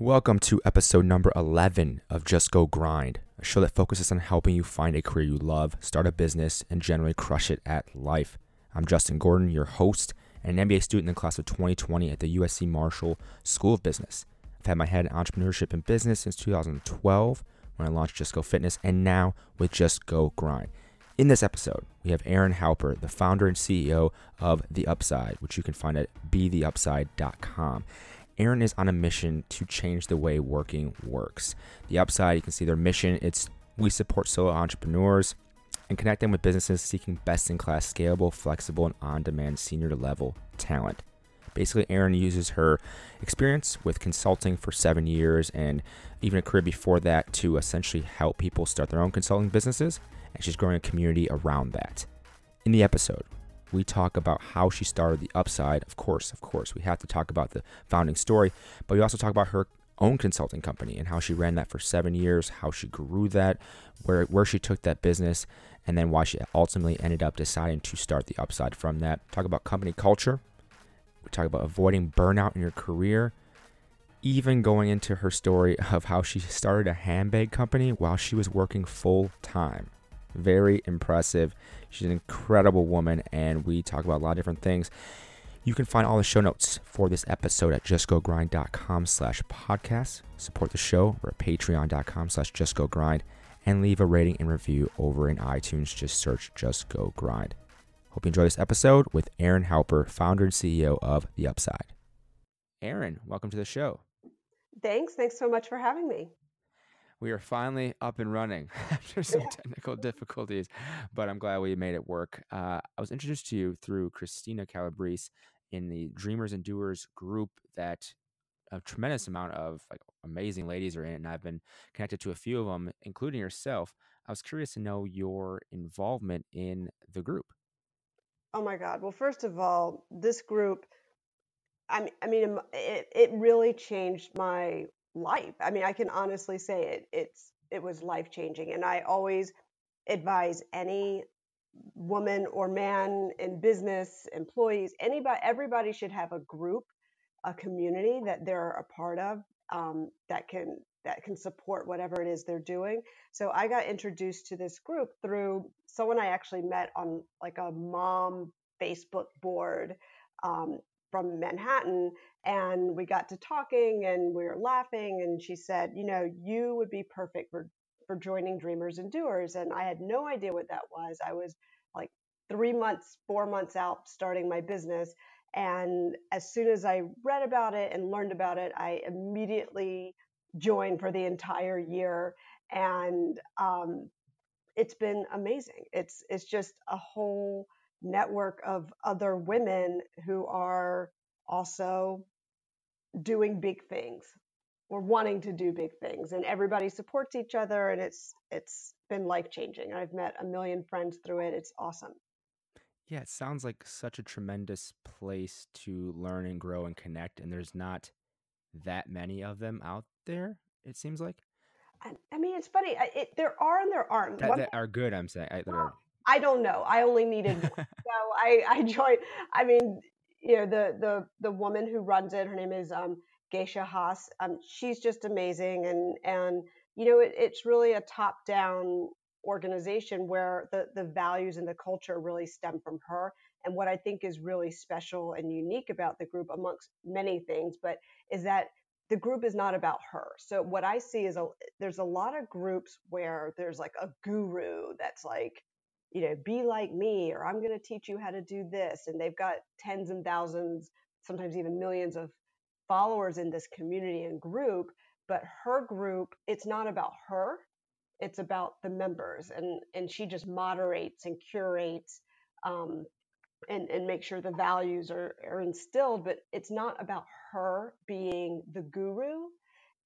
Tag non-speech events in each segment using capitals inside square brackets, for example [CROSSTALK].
Welcome to episode number 11 of Just Go Grind, a show that focuses on helping you find a career you love, start a business, and generally crush it at life. I'm Justin Gordon, your host, and an MBA student in the class of 2020 at the USC Marshall School of Business. I've had my head in entrepreneurship and business since 2012 when I launched Just Go Fitness, and now with Just Go Grind. In this episode, we have Erin Halper, the founder and CEO of The Upside, which you can find at betheupside.com. Erin is on a mission to change the way working works. The upside, you can see their mission. It's we support solo entrepreneurs and connect them with businesses seeking best in class, scalable, flexible, and on demand senior level talent. Basically, Erin uses her experience with consulting for seven years and even a career before that to essentially help people start their own consulting businesses, and she's growing a community around that. In the episode, we talk about how she started the upside. Of course, of course, we have to talk about the founding story, but we also talk about her own consulting company and how she ran that for seven years, how she grew that, where where she took that business, and then why she ultimately ended up deciding to start the upside from that. Talk about company culture. We talk about avoiding burnout in your career. Even going into her story of how she [LAUGHS] started a handbag company while she was working full time. Very impressive. She's an incredible woman, and we talk about a lot of different things. You can find all the show notes for this episode at justgogrind.com slash podcast. Support the show or at patreon.com slash justgogrind and leave a rating and review over in iTunes. Just search Just Go Grind. Hope you enjoy this episode with Erin Halper, founder and CEO of The Upside. Erin, welcome to the show. Thanks. Thanks so much for having me we are finally up and running [LAUGHS] after some technical difficulties, but I'm glad we made it work. Uh, I was introduced to you through Christina Calabrese in the Dreamers and Doers group that a tremendous amount of like amazing ladies are in, and I've been connected to a few of them, including yourself. I was curious to know your involvement in the group. Oh my God! Well, first of all, this group, I mean, I mean, it, it really changed my life. I mean, I can honestly say it. It's it was life changing, and I always advise any woman or man in business, employees, anybody, everybody should have a group, a community that they're a part of um, that can that can support whatever it is they're doing. So I got introduced to this group through someone I actually met on like a mom Facebook board um, from Manhattan and we got to talking and we were laughing and she said, "You know, you would be perfect for for joining Dreamers and Doers." And I had no idea what that was. I was like 3 months, 4 months out starting my business and as soon as I read about it and learned about it, I immediately joined for the entire year and um, it's been amazing. It's it's just a whole network of other women who are also doing big things or wanting to do big things and everybody supports each other and it's it's been life changing i've met a million friends through it. It's awesome. Yeah it sounds like such a tremendous place to learn and grow and connect and there's not that many of them out there it seems like? I, I mean it's funny I, it, there are and there aren't. That, that are good i'm saying I, I don't know. I only needed [LAUGHS] so i i joined i mean you know the the the woman who runs it her name is um Gesche Haas um she's just amazing and and you know it, it's really a top down organization where the the values and the culture really stem from her and what I think is really special and unique about the group amongst many things but is that the group is not about her. So what I see is a there's a lot of groups where there's like a guru that's like you know, be like me, or I'm going to teach you how to do this. And they've got tens and thousands, sometimes even millions of followers in this community and group. But her group, it's not about her, it's about the members. And, and she just moderates and curates um, and, and make sure the values are, are instilled. But it's not about her being the guru.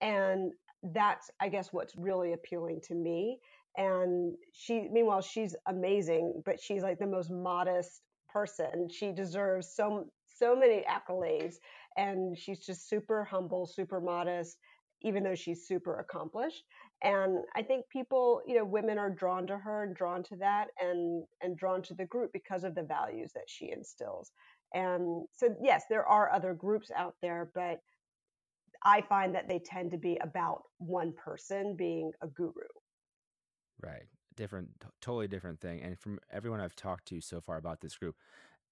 And that's, I guess, what's really appealing to me and she meanwhile she's amazing but she's like the most modest person. She deserves so so many accolades and she's just super humble super modest even though she's super accomplished. And i think people you know women are drawn to her and drawn to that and and drawn to the group because of the values that she instills. And so yes there are other groups out there but I find that they tend to be about one person being a guru. Right. Different, totally different thing. And from everyone I've talked to so far about this group,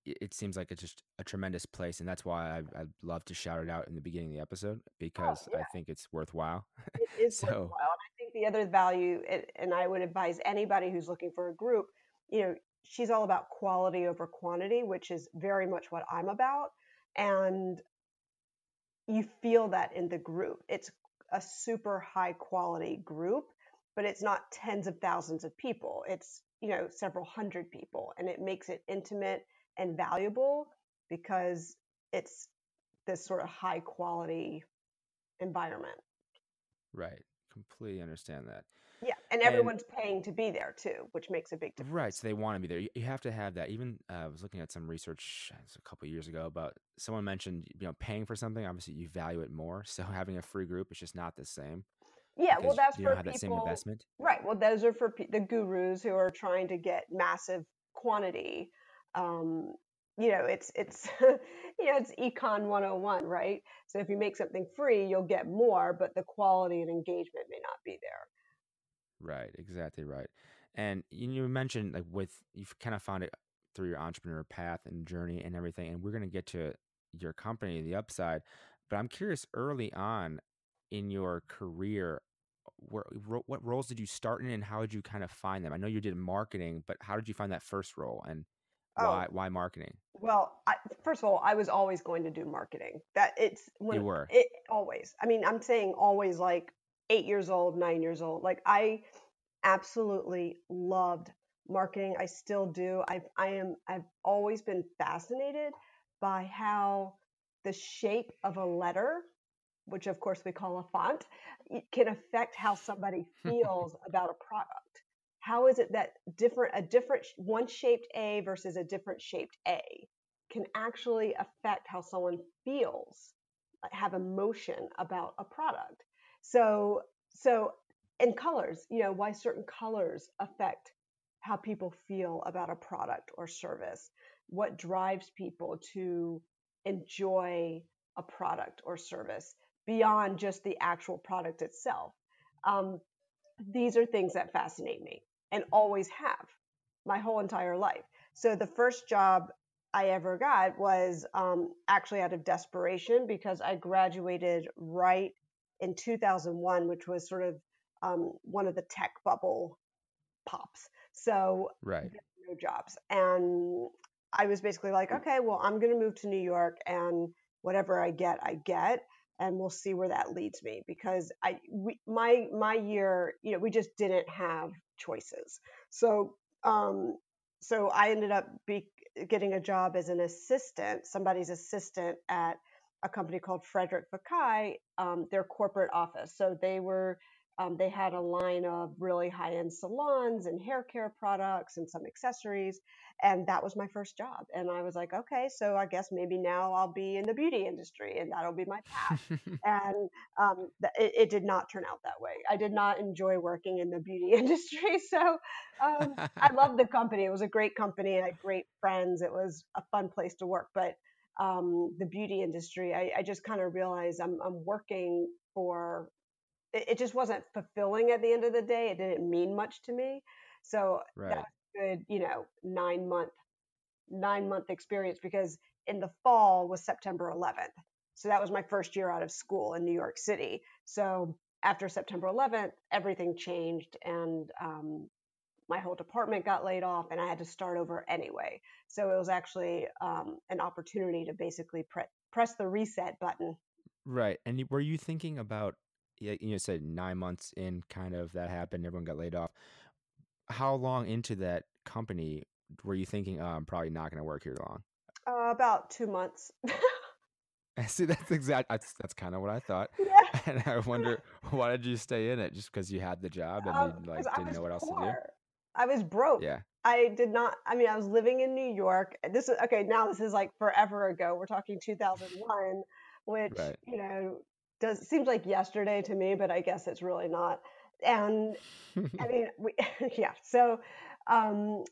it seems like it's just a tremendous place, and that's why I, I'd love to shout it out in the beginning of the episode oh, because oh, yeah. I think it's worthwhile. It is [LAUGHS] so, worthwhile. And I think the other value, and I would advise anybody who's looking for a group, you know, she's all about quality over quantity, which is very much what I'm about. And you feel that in the group. It's a super high quality group, but it's not tens of thousands of people. It's, you know, several hundred people, and it makes it intimate and valuable because it's this sort of high quality environment. Right. Completely understand that. Yeah, and everyone's and, paying to be there too, which makes a big difference. Right, so they want to be there. You, have to have that. Even uh, I was looking at some research a couple years ago about someone mentioned you know paying for something. Obviously, you value it more. So [LAUGHS] having a free group is just not the same. Yeah, well, that's you for have people, that same investment. Right. Well, those are for the gurus who are trying to get massive quantity um, you know, it's it's [LAUGHS] you know it's econ 101, right? So if you make something free, you'll get more, but the quality and engagement may not be there. Right, exactly right. And you mentioned like with you've kind of found it through your entrepreneur path and journey and everything, and we're going to get to your company, the upside. But I'm curious, early on in your career, where, what roles did you start in, and how did you kind of find them? I know you did marketing, but how did you find that first role? And oh. why oh, why marketing? Well, I, first of all, I was always going to do marketing. That it's when you were it always. I mean, I'm saying always like eight years old, nine years old. Like I absolutely loved marketing. I still do. I I am I've always been fascinated by how the shape of a letter, which of course we call a font, can affect how somebody [LAUGHS] feels about a product. How is it that different a different one shaped A versus a different shaped A can actually affect how someone feels, have emotion about a product. So so in colors, you know, why certain colors affect how people feel about a product or service, what drives people to enjoy a product or service beyond just the actual product itself. Um, these are things that fascinate me and always have my whole entire life. So the first job I ever got was um, actually out of desperation because I graduated right in 2001, which was sort of um, one of the tech bubble pops. So right. no jobs. And I was basically like, okay, well, I'm going to move to New York and whatever I get, I get and we'll see where that leads me because I we, my my year you know we just didn't have choices. So um so I ended up be, getting a job as an assistant somebody's assistant at a company called Frederick Fekkai um, their corporate office. So they were um, they had a line of really high end salons and hair care products and some accessories. And that was my first job. And I was like, okay, so I guess maybe now I'll be in the beauty industry and that'll be my path. [LAUGHS] and um, th- it, it, did not turn out that way. I did not enjoy working in the beauty [LAUGHS] industry. So um, I loved the [LAUGHS] company. It was a great company. I had great friends. It was a fun place to work. But um, the beauty industry, I, I just kind of realized I'm, I'm working for it, just wasn't fulfilling at the end of the day. It didn't mean much to me. So right. that good, you know, nine month, nine month experience because in the fall was September 11th. So that was my first year out of school in New York City. So after September 11th, everything changed and um, my whole department got laid off and I had to start over anyway. So it was actually um, an opportunity to basically pre- press the reset button. Right. And were you thinking about you said nine months in, kind of that happened. Everyone got laid off. How long into that company were you thinking, oh, I'm probably not going to work here long? Uh, about two months. [LAUGHS] [LAUGHS] See, that's exact. That's that's kind of what I thought. Yeah. [LAUGHS] And I wonder why did you stay in it? Just because you had the job and um, you like didn't know what else poor. to do. I was broke. Yeah. I did not. I mean, I was living in New York. This is okay. Now this is like forever ago. We're talking 2001, which right. you know does seems like yesterday to me, but I guess it's really not. And I [LAUGHS] mean, we, [LAUGHS] yeah. So, um,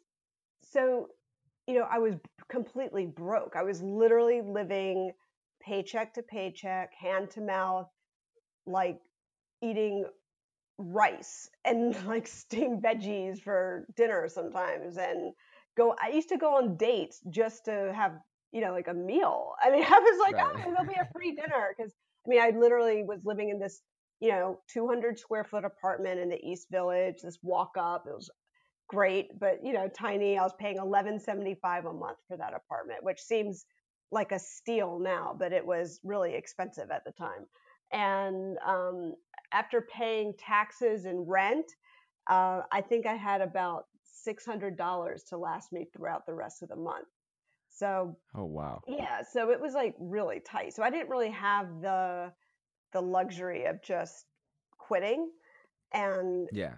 so you know, I was completely broke. I was literally living paycheck to paycheck, hand to mouth. like eating rice and [LAUGHS] like steamed veggies for dinner sometimes and go I used to go on dates just to have, you know, like a meal. I mean, I was like, right. oh, there'll be a free dinner because I mean, I literally was living in this, you know, 200 square foot apartment in the East Village, this walk up. It was great, but you know, tiny. I was paying 1175 a month for that apartment, which seems like a steal now, but it was really expensive at the time. And um, after paying taxes and rent, uh, I think I had about $600 to last me throughout the rest of the month. So, oh wow. Yeah, so it was like really tight. So I didn't really have the the luxury of just quitting and yeah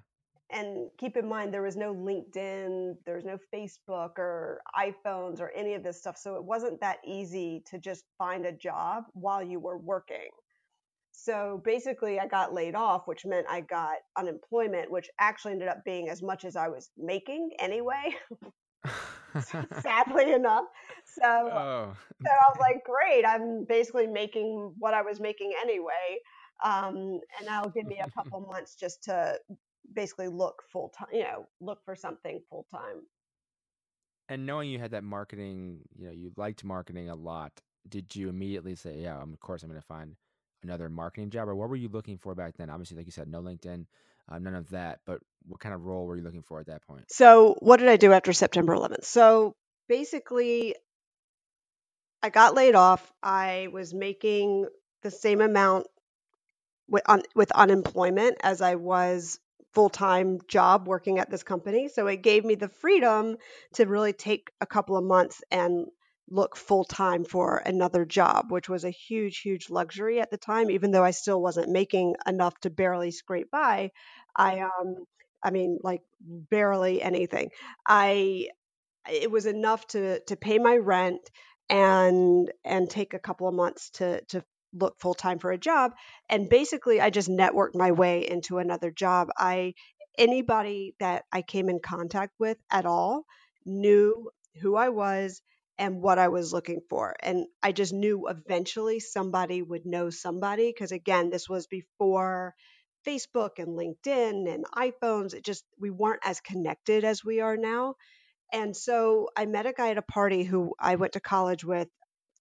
and keep in mind there was no linkedin there was no facebook or iphones or any of this stuff so it wasn't that easy to just find a job while you were working so basically i got laid off which meant i got unemployment which actually ended up being as much as i was making anyway [LAUGHS] [LAUGHS] sadly enough so, oh. so i was like great i'm basically making what i was making anyway um, and that'll give me a [LAUGHS] couple months just to basically look full time, you know, look for something full time. And knowing you had that marketing, you know, you liked marketing a lot, did you immediately say, yeah, of course I'm going to find another marketing job? Or what were you looking for back then? Obviously, like you said, no LinkedIn, uh, none of that. But what kind of role were you looking for at that point? So, what did I do after September 11th? So, basically, I got laid off. I was making the same amount with, un, with unemployment as I was full time job working at this company. So it gave me the freedom to really take a couple of months and look full time for another job, which was a huge, huge luxury at the time. Even though I still wasn't making enough to barely scrape by, I um, I mean, like mm. barely anything. I it was enough to to pay my rent and and take a couple of months to to look full time for a job. And basically, I just networked my way into another job. I anybody that I came in contact with at all knew who I was and what I was looking for. And I just knew eventually somebody would know somebody because again, this was before Facebook and LinkedIn and iPhones. It just we weren't as connected as we are now. And so I met a guy at a party who I went to college with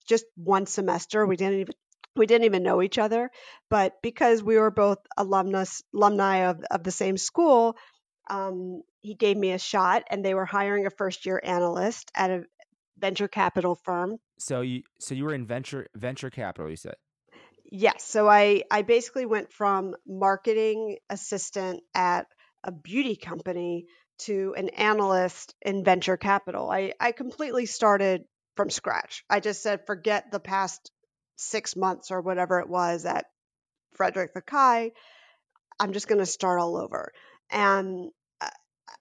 just one semester. We didn't even we didn't even know each other, but because we were both alumnus alumni of, of the same school, um, he gave me a shot, and they were hiring a first year analyst at a venture capital firm. So you so you were in venture venture capital, you said. Yes. So I I basically went from marketing assistant at a beauty company to an analyst in venture capital. I, I completely started from scratch. I just said, forget the past six months or whatever it was at Frederick Fekkai. I'm just going to start all over. And uh,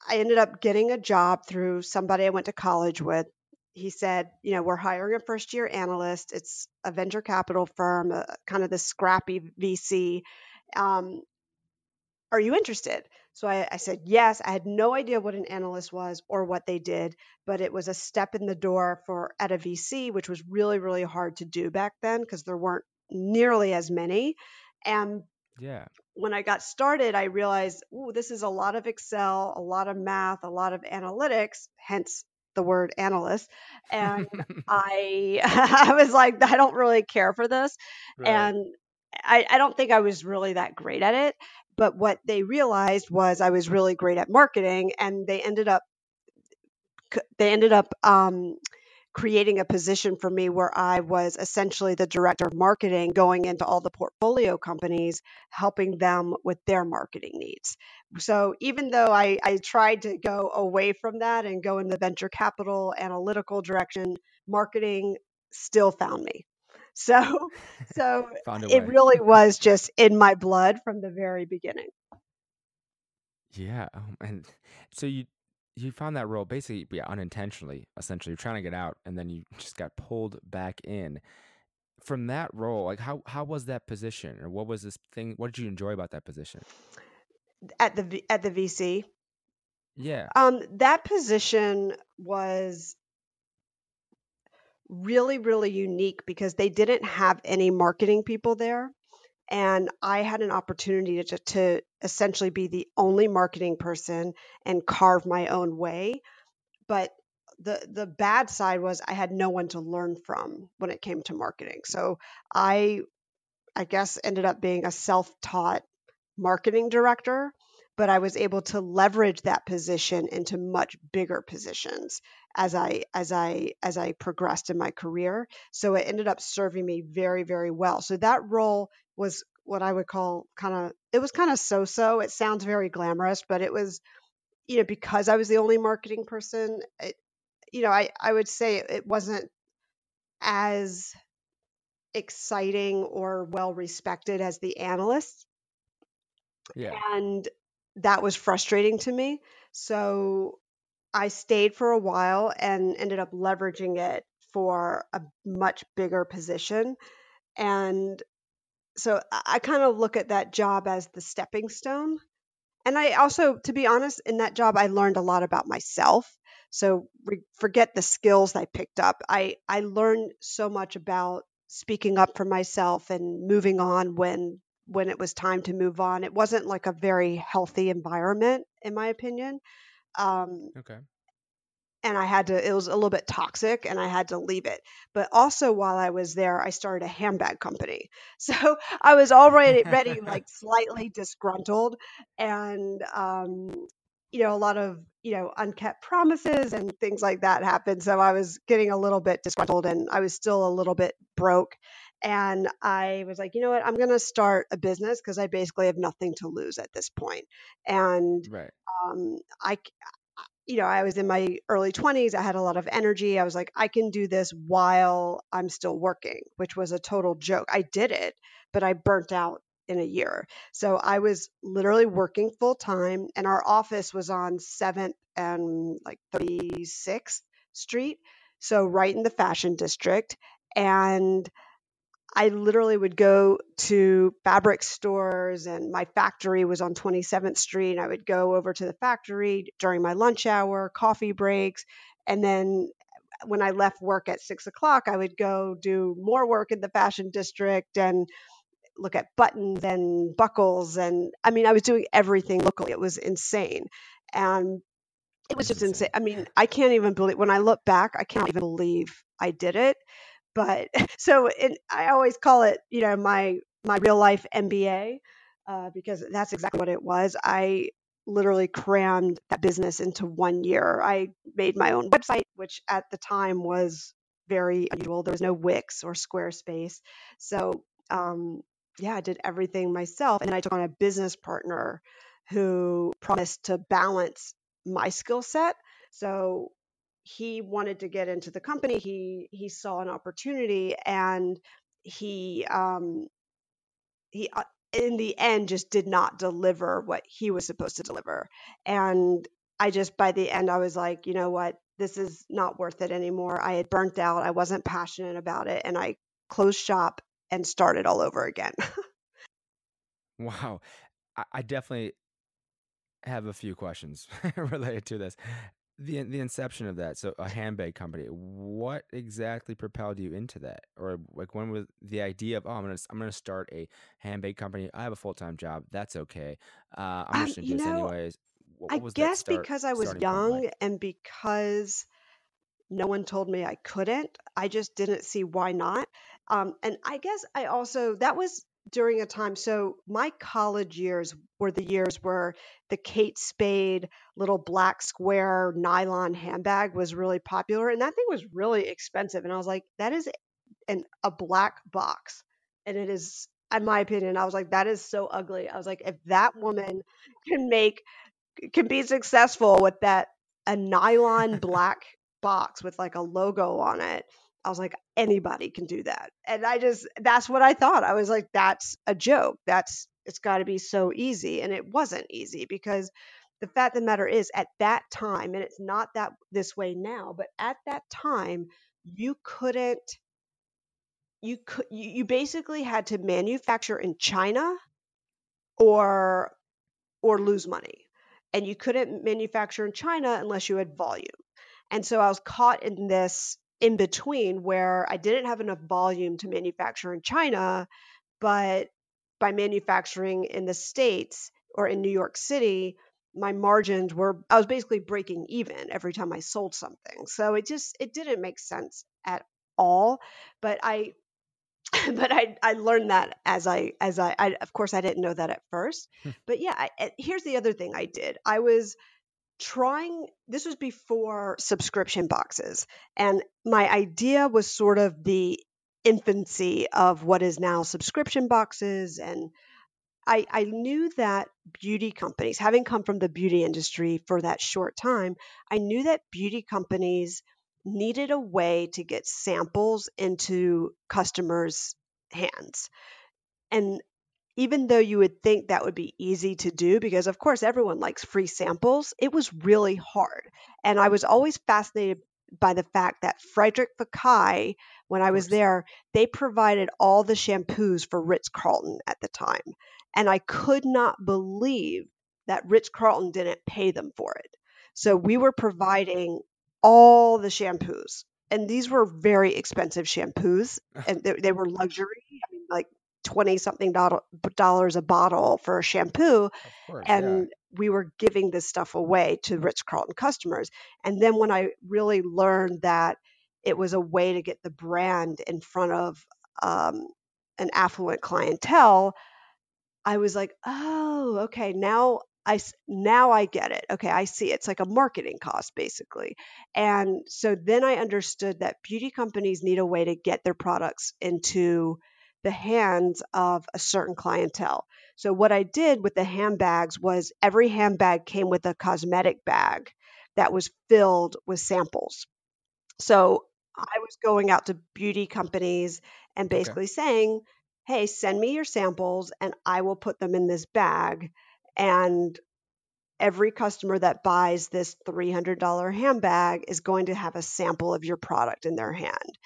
I ended up getting a job through somebody I went to college with. He said, you know, we're hiring a first year analyst. It's a venture capital firm, uh, kind of the scrappy VC. Um, are you interested? So I, I, said yes. I had no idea what an analyst was or what they did, but it was a step in the door for at a VC, which was really, really hard to do back then because there weren't nearly as many. And yeah. When I got started, I realized, oh, this is a lot of Excel, a lot of math, a lot of analytics, hence the word analyst. And [LAUGHS] I [LAUGHS] I was like, I don't really care for this. Right. And I, I don't think I was really that great at it. But what they realized was I was really great at marketing, and they ended up they ended up um, creating a position for me where I was essentially the director of marketing going into all the portfolio companies, helping them with their marketing needs. So even though I, I tried to go away from that and go in the venture capital analytical direction, marketing still found me. [LAUGHS] So, so [LAUGHS] it really was just in my blood from the very beginning. Yeah, um, and so you you found that role basically yeah, unintentionally. Essentially, you're trying to get out, and then you just got pulled back in. From that role, like how how was that position, or what was this thing? What did you enjoy about that position? At the at the VC. Yeah. Um, that position was really, really unique because they didn't have any marketing people there. And I had an opportunity to, to essentially be the only marketing person and carve my own way. But the the bad side was I had no one to learn from when it came to marketing. So I I guess ended up being a self-taught marketing director, but I was able to leverage that position into much bigger positions as I as I as I progressed in my career. So it ended up serving me very very well. So that role was what I would call kind of it was kind of so-so. It sounds very glamorous, but it was you know because I was the only marketing person, it, you know, I I would say it wasn't as exciting or well respected as the analysts. Yeah. And that was frustrating to me. So I stayed for a while and ended up leveraging it for a much bigger position. And so I kind of look at that job as the stepping stone. And I also, to be honest, in that job, I learned a lot about myself. So re- forget the skills I picked up. I, I learned so much about speaking up for myself and moving on when when it was time to move on. It wasn't like a very healthy environment, in my opinion. Um, Okay. And I had to, it was a little bit toxic and I had to leave it. But also while I was there, I started a handbag company. [LAUGHS] So I was already ready, like [LAUGHS] slightly disgruntled and, um, you know, a lot of, you know, unkept promises and things like that happened. So I was getting a little bit disgruntled and I was still a little bit broke. And I was like, you know what, I'm going to start a business because I basically have nothing to lose at this point. And Right. um, I, you know, I was in my early 20s. I had a lot of energy. I was like, I can do this while I'm still working, which was a total joke. I did it, but I burnt out in a year. So I was literally working full time, and our office was on 7th and like 36th Street. So right in the fashion district. And I literally would go to fabric stores, and my factory was on 27th Street. And I would go over to the factory during my lunch hour, coffee breaks, and then when I left work at six o'clock, I would go do more work in the fashion district and look at buttons and buckles. And I mean, I was doing everything locally. It was insane. And it was just insane. insane. I mean, I can't even believe when I look back, I can't even believe I did it. But [LAUGHS] so it, I always call it, you know, my my real life MBA uh, because that's exactly what it was. I literally crammed that business into one year. I made my own website, which at the time was very unusual. There was no Wix or Squarespace, so um, yeah, I did everything myself, and I took on a business partner who promised to balance my skill set. So he wanted to get into the company. He he saw an opportunity, and he um, he uh, in the end just did not deliver what he was supposed to deliver. And I just by the end I was like, you know what, this is not worth it anymore. I had burnt out. I wasn't passionate about it, and I closed shop and started all over again. [LAUGHS] Wow. I, I definitely have a few questions [LAUGHS] related to this. The the inception of that, so a handbag company. What exactly propelled you into that, or like when was the idea of oh I'm gonna I'm gonna start a handbag company? I have a full time job. That's okay. Uh, I'm um, just gonna do you this anyways. What, I what was that guess start because I was point like? young and because no one told me I couldn't. I just didn't see why not. Um, and I guess I also, that was during a time. So my college years were the years where the Kate Spade little black square nylon handbag was really popular. And that thing was really expensive. And I was like, that is an, a black box. And it is, in my opinion, I was like, that is so ugly. I was like, if that woman can make can be successful with that a nylon black box with like a logo on it. I was like, anybody can do that. And I just, that's what I thought. I was like, that's a joke. That's, it's got to be so easy. And it wasn't easy because the fact of the matter is, at that time, and it's not that this way now, but at that time, you couldn't, you could, you, basically had to manufacture in China or or lose money. And you couldn't manufacture in China unless you had volume. And so I was caught in this in between where I didn't have enough volume to manufacture in China, but by manufacturing in the states or in New York City, my margins were I was basically breaking even every time I sold something. So it just it didn't make sense at all. But I [LAUGHS] but I I learned that as I as I, I of course I didn't know that at first. Hmm. but yeah, I, here's the other thing I did. I was trying this was before subscription boxes and my idea was sort of the infancy of what is now subscription boxes and I, I knew that beauty companies, having come from the beauty industry for that short time, I knew that beauty companies needed a way to get samples into customers' hands. And even though you would think that would be easy to do, because of course everyone likes free samples, it was really hard. And I was always fascinated by the fact that Frederick Fekkai, when I was there, they provided all the shampoos for Ritz Carlton at the time. And I could not believe that Ritz Carlton didn't pay them for it. So we were providing all the shampoos. And these were very expensive shampoos, [LAUGHS] and they, they were luxury. I mean, like twenty something dollars a bottle for a shampoo, course, and yeah. we were giving this stuff away to Ritz Carlton customers. And then when I really learned that it was a way to get the brand in front of um, an affluent clientele, I was like, oh, okay, now I now I get it. Okay, I see. It's like a marketing cost basically. And so then I understood that beauty companies need a way to get their products into the hands of a certain clientele. So what I did with the handbags was every handbag came with a cosmetic bag that was filled with samples. So I was going out to beauty companies and basically okay. saying, hey, send me your samples and I will put them in this bag. And every customer that buys this $300 handbag is going to have a sample of your product in their hand.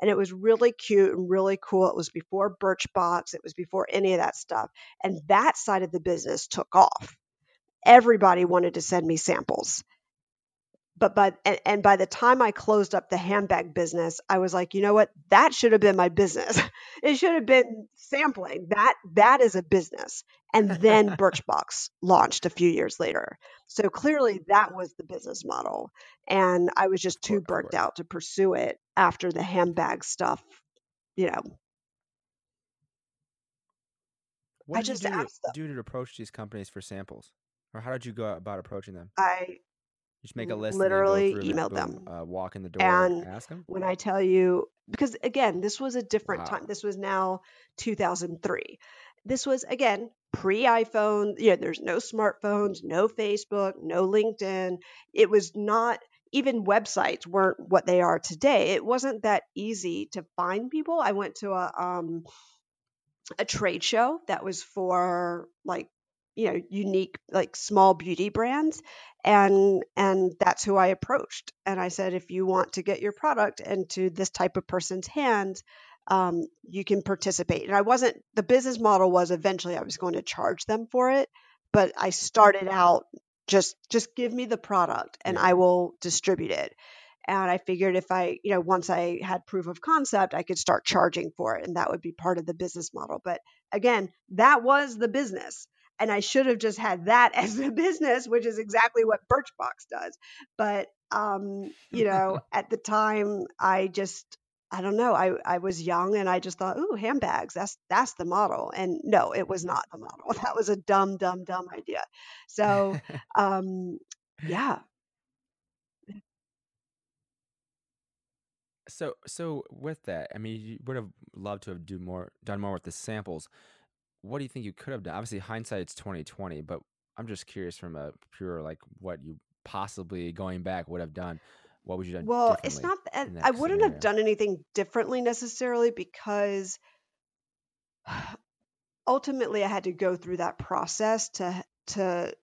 And it was really cute and really cool. It was before Birchbox, it was before any of that stuff. And that side of the business took off. Everybody wanted to send me samples but by and, and, by the time I closed up the handbag business, I was like, you know what? That should have been my business. [LAUGHS] it should have been sampling. That that is a business. And then [LAUGHS] Birchbox launched a few years later. So clearly that was the business model. And I was just too burnt out to pursue it after the handbag stuff, you know. What did I just you do, do to approach these companies for samples? Or how did you go about approaching them? I just make a list. Literally email them. Uh, walk in the door and ask them. When I tell you, because again, this was a different wow. time. This was now 2003. This was again pre iPhone. Yeah, there's no smartphones, no Facebook, no LinkedIn. It was not even websites weren't what they are today. It wasn't that easy to find people. I went to a um, a trade show that was for like you know unique like small beauty brands and and that's who I approached and I said if you want to get your product into this type of person's hands um, you can participate. And I wasn't the business model was eventually I was going to charge them for it but I started out just just give me the product and I will distribute it. And I figured if I, you know, once I had proof of concept, I could start charging for it and that would be part of the business model. But again, that was the business and I should have just had that [LAUGHS] as the business, which is exactly what Birchbox does. But um, you know, [LAUGHS] at the time, I just I don't know. I, I was young and I just thought, ooh, handbags. That's that's the model. And no, it was not the model. [LAUGHS] That was a dumb, dumb, dumb idea. So um, yeah. So so with that, I mean, you would have loved to have do more, done more with the samples what do you think you could have done? Obviously, hindsight's twenty twenty, but I'm just curious from a pure like what you possibly going back would have done. What would you done? Well, it's not. That, I wouldn't scenario? have done anything differently necessarily because [SIGHS] ultimately I had to go through that process to to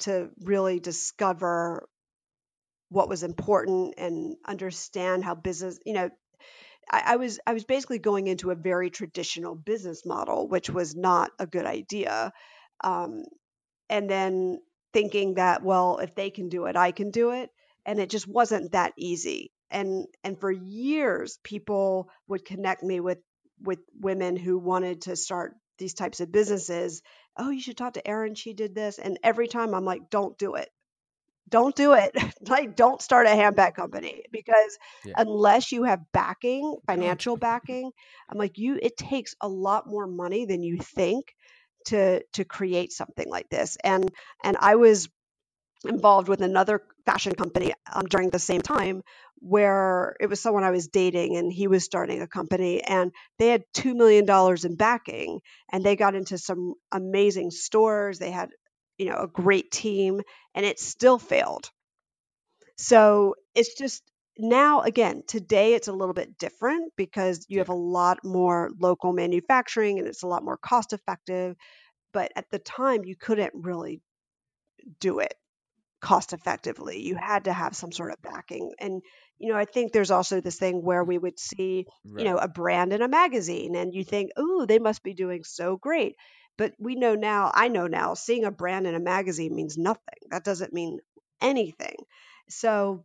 to really discover what was important and understand how business you know I, I was I was basically going into a very traditional business model, which was not a good idea. Um, and then thinking that well, if they can do it, I can do it, and it just wasn't that easy. And and for years, people would connect me with with women who wanted to start these types of businesses, oh, you should talk to Erin. She did this. And every time I'm like, don't do it. Don't do it. [LAUGHS] like, don't start a handbag company because Yeah. unless you have backing, financial backing, I'm like, you, it takes a lot more money than you think to to create something like this. And and I was involved with another fashion company um, during the same time where it was someone I was dating and he was starting a company and they had $2 million in backing and they got into some amazing stores. They had, you know, a great team and it still failed. So it's just now, again, today it's a little bit different because you have a lot more local manufacturing and it's a lot more cost effective. But at the time, you couldn't really do it cost effectively. You had to have some sort of backing. And, you know, I think there's also this thing where we would see, you know, a brand in a magazine and you think, oh, they must be doing so great. But we know now, I know now, seeing a brand in a magazine means nothing. That doesn't mean anything. So,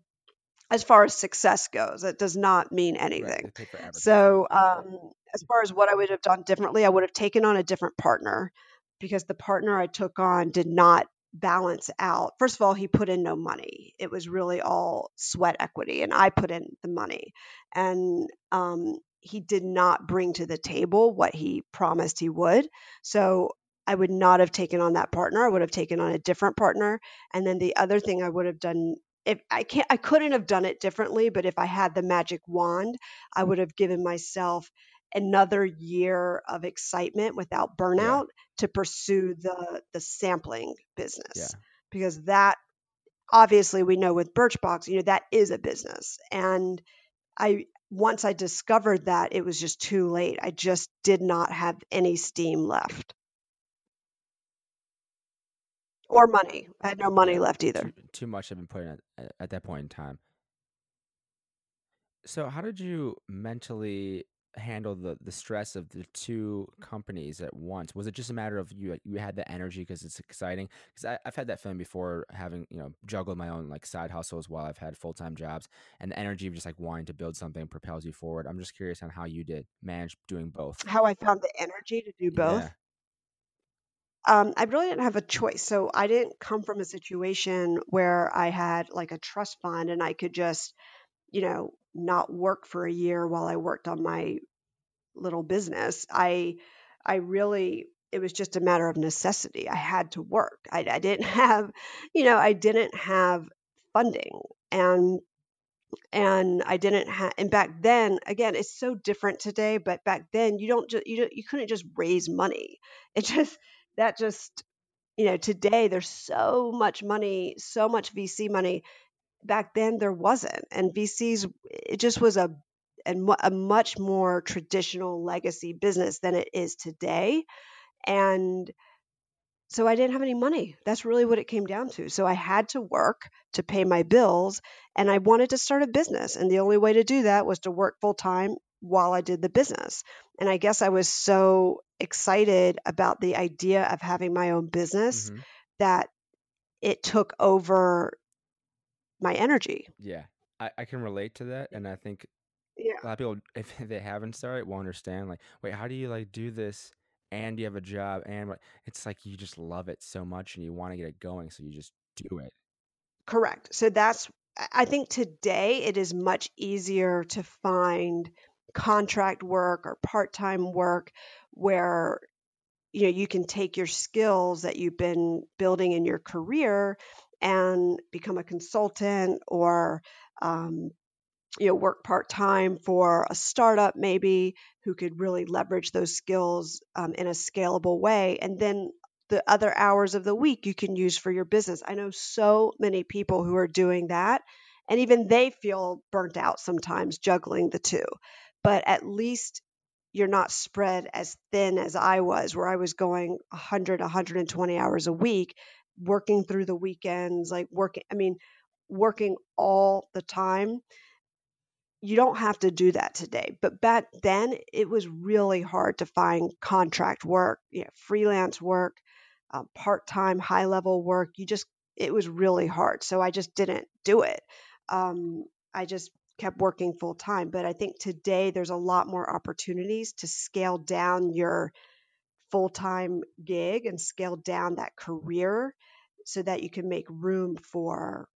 as far as success goes, it does not mean anything. They pay for advertising. So, um, as far as what I would have done differently, I would have taken on a different partner because the partner I took on did not balance out. First of all, he put in no money. It was really all sweat equity, and I put in the money. And um, he did not bring to the table what he promised he would. So, I would not have taken on that partner. I would have taken on a different partner. And then the other thing I would have done if I can't I couldn't have done it differently, but if I had the magic wand, I would have given myself another year of excitement without Yeah. burnout to pursue the the sampling Yeah. business because that obviously we know with Birchbox, you know that is a business. And I once I discovered that it was just too late. I just did not have any steam left or money. I had no money left either. Too too much had been put in at, at- at that point in time. So how did you mentally handle the the stress of the two companies at once? Was it just a matter of you you had the energy because it's exciting? Because I've had that feeling before, having you know juggled my own like side hustles while I've had full time jobs, and the energy of just like wanting to build something propels you forward. I'm just curious on how you did manage doing both. How I found the energy to do both. Yeah. Um, I really didn't have a choice. So I didn't come from a situation where I had like a trust fund and I could just, you know, not work for a year while I worked on my little business. I I really it was just a matter of necessity. I had to work. I, I didn't [LAUGHS] have, you know, I didn't have funding and and I didn't have and back then again it's so different today but back then you don't just you don't, you couldn't just raise money. [LAUGHS] It just that just you know today there's so much money, so much VC money. Back then there wasn't and VCs it just was a and a much more traditional legacy business than it is today and so I didn't have any money. That's really what it came down to. So I had to work to pay my bills and I wanted to start a business. And the only way to do that was to work full time while I did the business. And I guess I was so excited about the idea of having my own business hmm that it took over my energy. Yeah. I, I can relate to that, and I think Yeah. a lot of people, [LAUGHS] if they haven't started, won't understand. Like, wait, how do you like do this and you have a job and? It's like you just love it so much and you want to get it going, so you just do it. Correct. So that's, I think today it is much easier to find contract work or part time work where you know you can take your skills that you've been building in your career and become a consultant or um, you know work part time for a startup maybe who could really leverage those skills um, in a scalable way and then the other hours of the week you can use for your business. I know so many people who are doing that and even they feel burnt out sometimes juggling the two but at least you're not spread as thin as i was where i was going 100 120 hours a week working through the weekends like working i mean working all the time you don't have to do that today. But back then, it was really hard to find contract work, you know, freelance work, uh, part time, high level work. You just, it was really hard. So I just didn't do it. Um, I just kept working full time. But I think today there's a lot more opportunities to scale down your full time gig and scale down that career so that you can make room for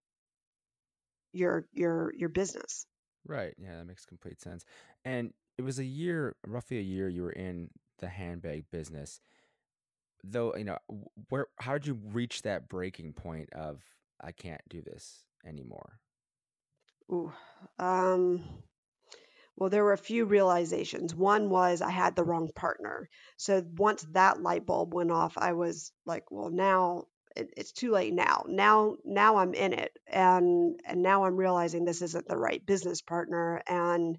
your your your business. Right. Yeah, that makes complete sense. And it was a year, roughly a year, you were in the handbag business. Though, you know, where how did you reach that breaking point of I can't do this anymore? Ooh, um, well, there were a few realizations. One was I had the wrong partner. So once that light bulb went off, I was like, well, now it's too late now. Now, now I'm in it, and and now I'm realizing this isn't the right business partner, and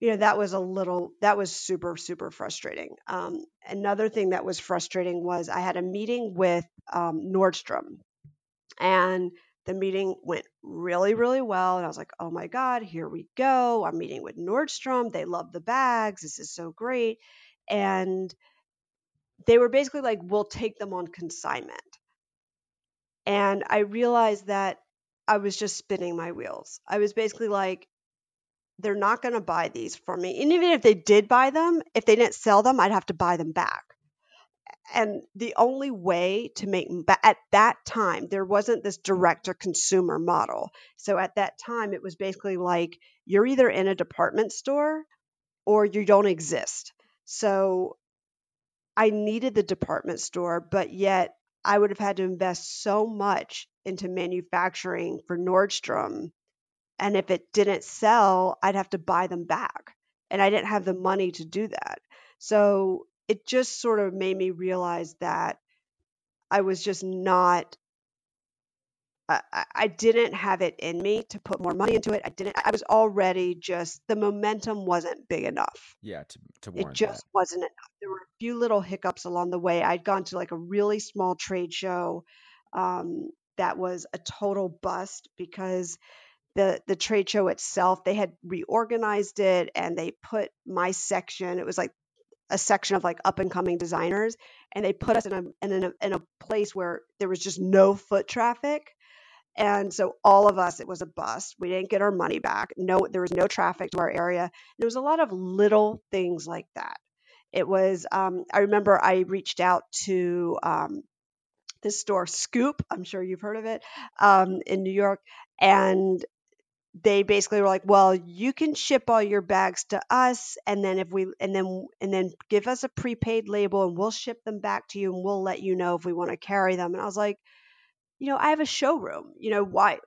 you know that was a little that was super super frustrating. Um, another thing that was frustrating was I had a meeting with um, Nordstrom, and the meeting went really really well, and I was like, oh my god, here we go. I'm meeting with Nordstrom. They love the bags. This is so great, and they were basically like, we'll take them on consignment. And I realized that I was just spinning my wheels. I was basically like, they're not going to buy these from me. And even if they did buy them, if they didn't sell them, I'd have to buy them back. And the only way to make, at that time, there wasn't this direct to consumer model. So at that time, it was basically like you're either in a department store or you don't exist. So I needed the department store, but yet I would have had to invest so much into manufacturing for Nordstrom. And if it didn't sell, I'd have to buy them back. And I didn't have the money to do that. So it just sort of made me realize that I was just not I, I didn't have it in me to put more money into it. I didn't. I was already just the momentum wasn't big enough. Yeah, to to It just that. wasn't enough. There were a few little hiccups along the way. I'd gone to like a really small trade show um, that was a total bust because the the trade show itself they had reorganized it and they put my section. It was like a section of like up and coming designers, and they put us in a in a in a place where there was just no foot traffic. And so all of us, it was a bust. We didn't get our money back. No, there was no traffic to our area. There was a lot of little things like that. It was. Um, I remember I reached out to um, this store, Scoop. I'm sure you've heard of it um, in New York, and they basically were like, "Well, you can ship all your bags to us, and then if we and then and then give us a prepaid label, and we'll ship them back to you, and we'll let you know if we want to carry them." And I was like you know, I have a showroom. You know, why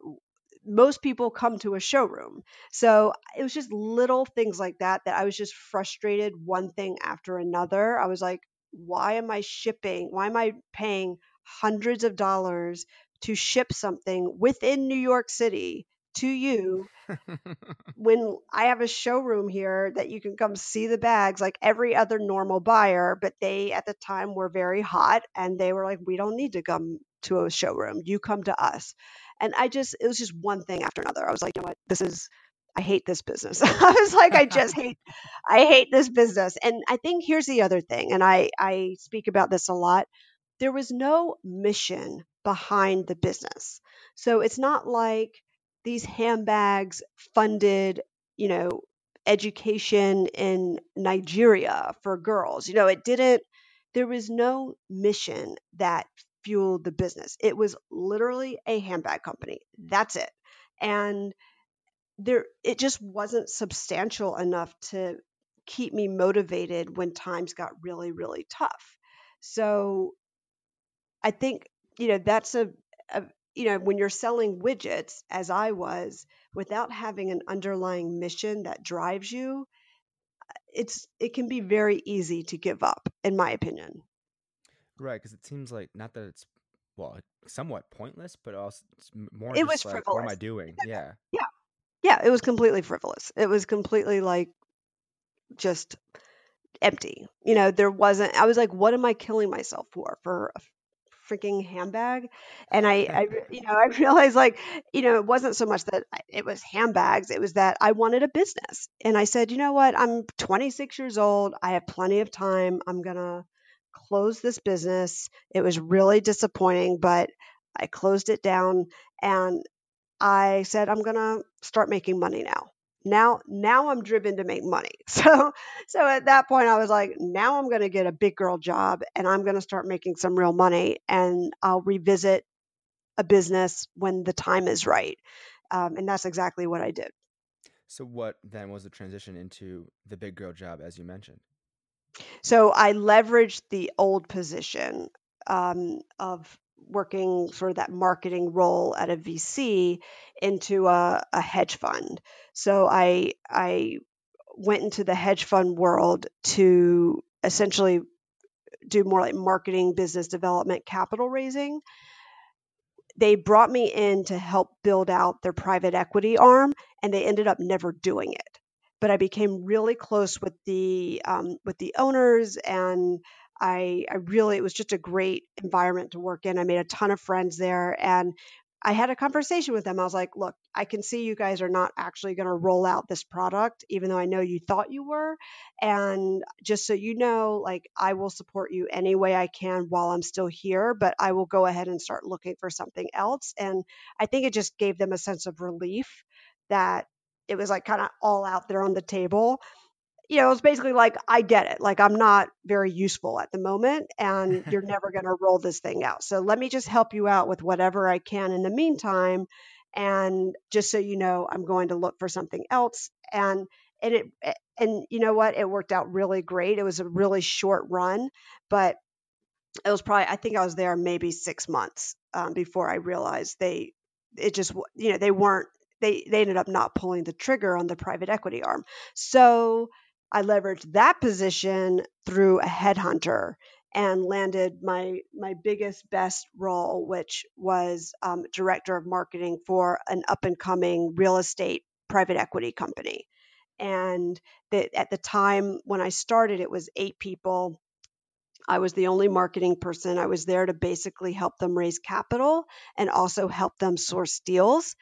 most people come to a showroom. So it was just little things like that that I was just frustrated one thing after another. I was like, why am I shipping? Why am I paying hundreds of dollars to ship something within New York City to you [LAUGHS] when I have a showroom here that you can come see the bags like every other normal buyer, but they at the time were very hot and they were like, we don't need to come to a showroom. You come to us. And I just, it was just one thing after another. I was like, you know what? This is, I hate this business. [LAUGHS] I was like, I just hate, I hate this business. And I think here's the other thing, and I, I speak about this a lot. There was no mission behind the business. So it's not like these handbags funded, you know, education in Nigeria for girls. You know, it didn't, there was no mission that fueled the business. It was literally a handbag company. That's it. And there it just wasn't substantial enough to keep me motivated when times got really really tough. So I think you know that's a, a you know when you're selling widgets as I was without having an underlying mission that drives you it's it can be very easy to give up in my opinion. Right, because it seems like not that it's well, somewhat pointless, but also more It was like, what am I doing? [LAUGHS] Yeah. Yeah. Yeah, it was completely frivolous. It was completely like just empty. You know, there wasn't, I was like, what am I killing myself for? For a freaking handbag? And I, I, you know, [LAUGHS] I realized like, you know, it wasn't so much that it was handbags, it was that I wanted a business. And I said, you know what? I'm 26 years old. I have plenty of time. I'm going to close this business. It was really disappointing, but I closed it down and I said, I'm going to start making money now. Now now I'm driven to make money. [LAUGHS] So so at that point I was like, now I'm going to get a big girl job and I'm going to start making some real money and I'll revisit a business when the time is right. Um, and that's exactly what I did. So what then was the transition into the big girl job as you mentioned? So I leveraged the old position um, of working sort of that marketing role at a VC into a, a hedge fund. So I I went into the hedge fund world to essentially do more like marketing, business development, capital raising. They brought me in to help build out their private equity arm, and they ended up never doing it. But I became really close with the um, with the owners, and I, I really, it was just a great environment to work in. I made a ton of friends there. And I had a conversation with them. I was like, look, I can see you guys are not actually going to roll out this product, even though I know you thought you were. And just so you know, like, I will support you any way I can while I'm still here, but I will go ahead and start looking for something else. And I think it just gave them a sense of relief that it was like kind of all out there on the table you know, it's basically like, I get it. Like, I'm not very useful at the moment, and you're [LAUGHS] never going to roll this thing out. So let me just help you out with whatever I can in the meantime. And just so you know, I'm going to look for something else. And and it eh, and you know what? It worked out really great. It was a really short run, but it was probably I think I was there maybe six months um, before I realized they it just you know they weren't they they ended up not pulling the trigger on the private equity arm. So I leveraged that position through a headhunter and landed my my biggest best role, which was um, director of marketing for an up and coming real estate private equity company. And the, at the time when I started, it was eight people. I was the only marketing person. I was there to basically help them raise capital and also help them source deals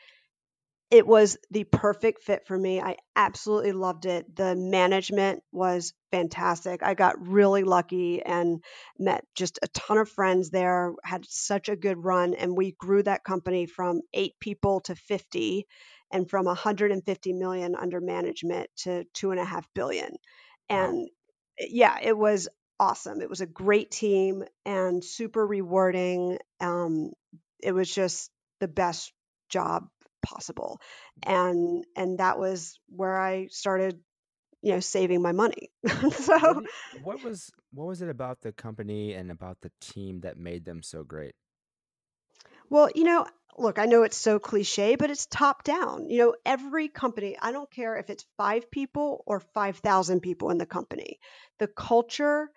it was the perfect fit for me. I absolutely loved it. The management was fantastic. I got really lucky and met just a ton of friends there, had such a good run, and we grew that company from eight people to 50 and from 150 million under management to two and a half billion. And wow. yeah, it was awesome. It was a great team and super rewarding. Um, it was just the best job possible and and that was where i started you know saving my money. [LAUGHS] So what, what was what was it about the company and about the team that made them so great? Well you know look i know it's so cliche but it's top down. You know every company i don't care if it's 5 people or 5000 people in the company the culture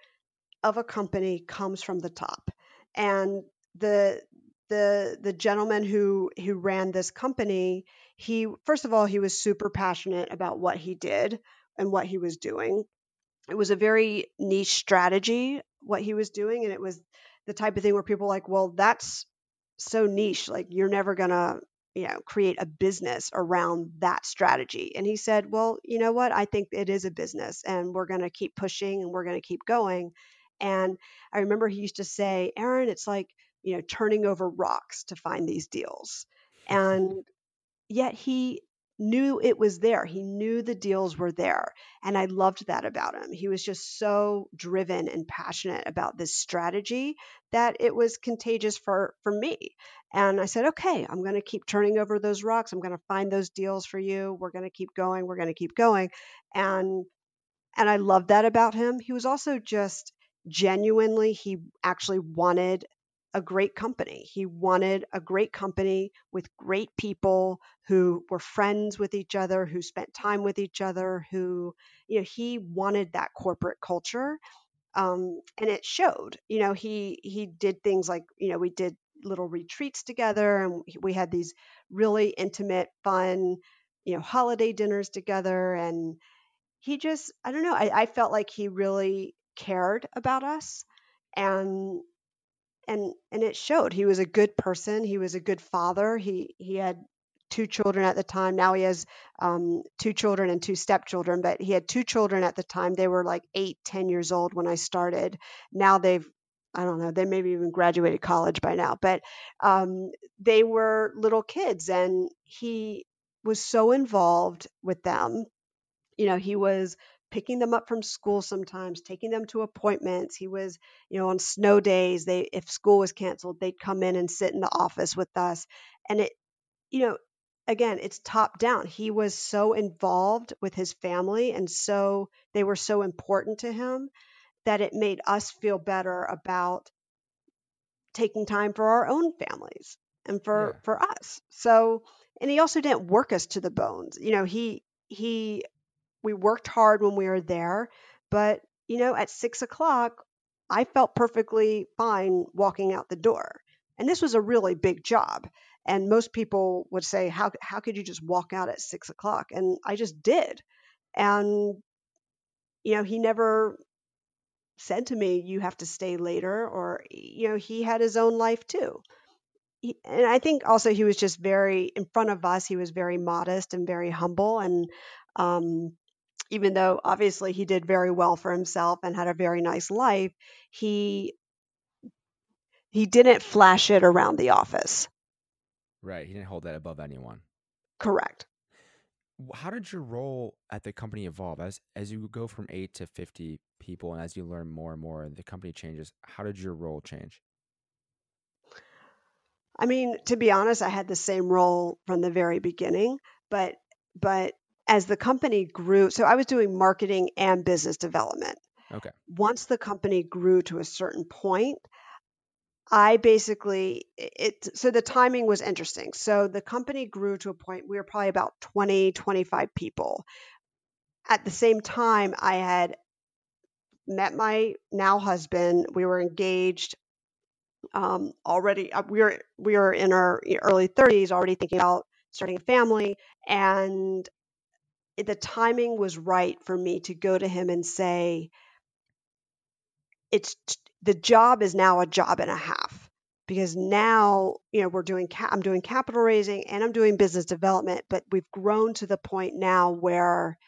of a company comes from the top. And the the the gentleman who who ran this company he first of all he was super passionate about what he did and what he was doing. It was a very niche strategy what he was doing and it was the type of thing where people like well that's so niche like you're never going to you know create a business around that strategy. And he said well you know what? I think it is a business and we're going to keep pushing and we're going to keep going. And i remember he used to say Erin it's like you know, turning over rocks to find these deals. [LAUGHS] And yet he knew it was there. He knew the deals were there. And I loved that about him. He was just so driven and passionate about this strategy that it was contagious for, for me. And I said, okay, I'm going to keep turning over those rocks. I'm going to find those deals for you. We're going to keep going. We're going to keep going. And and I loved that about him. He was also just genuinely, he actually wanted a great company. He wanted a great company with great people who were friends with each other, who spent time with each other, who, you know, he wanted that corporate culture. Um, and it showed, you know, he, he did things like, you know, we did little retreats together and we had these really intimate, fun, you know, holiday dinners together. And he just, I don't know, I, I felt like he really cared about us and and and it showed. He was a good person he was a good father he he had two children at the time. Now he has um, two children and two stepchildren but he had two children at the time. They were like eight ten years old when i started. Now they've i don't know they maybe even graduated college by now but um, they were little kids and he was so involved with them. You know, he was picking them up from school sometimes, taking them to appointments. He was, you know, on snow days, they if school was canceled, they'd come in and sit in the office with us. And it, you know, again, it's top down. He was so involved with his family and so they were so important to him that it made us feel better about taking time for our own families and for Yeah. for us. So, and he also didn't work us to the bones. You know, he he we worked hard when we were there, but you know, at six o'clock, I felt perfectly fine walking out the door. And this was a really big job. And most people would say, "How how could you just walk out at six o'clock?" And I just did. And you know, he never said to me, "You have to stay later," or you know, he had his own life too. He, and I think also he was just very in front of us. He was very modest and very humble, and um, even though obviously he did very well for himself and had a very nice life, he he didn't flash it around the office. Right. He didn't hold that above anyone. Correct. How did your role at the company evolve as as you go from eight to fifty people, and as you learn more and more, and the company changes? How did your role change? I mean, to be honest, I had the same role from the very beginning, but but as the company grew, so I was doing marketing and business development. Okay. Once the company grew to a certain point, I basically it so the timing was interesting. So the company grew to a point we were probably about 20 25 people. At the same time, I had met my now husband. We were engaged um, already. uh, We were we were in our early 30s, already thinking about starting a family, and the timing was right for me to go to him and say, "It's the job is now a job and a half." Because now, you know, we're doing ca- I'm doing capital raising and I'm doing business development, but we've grown to the point now where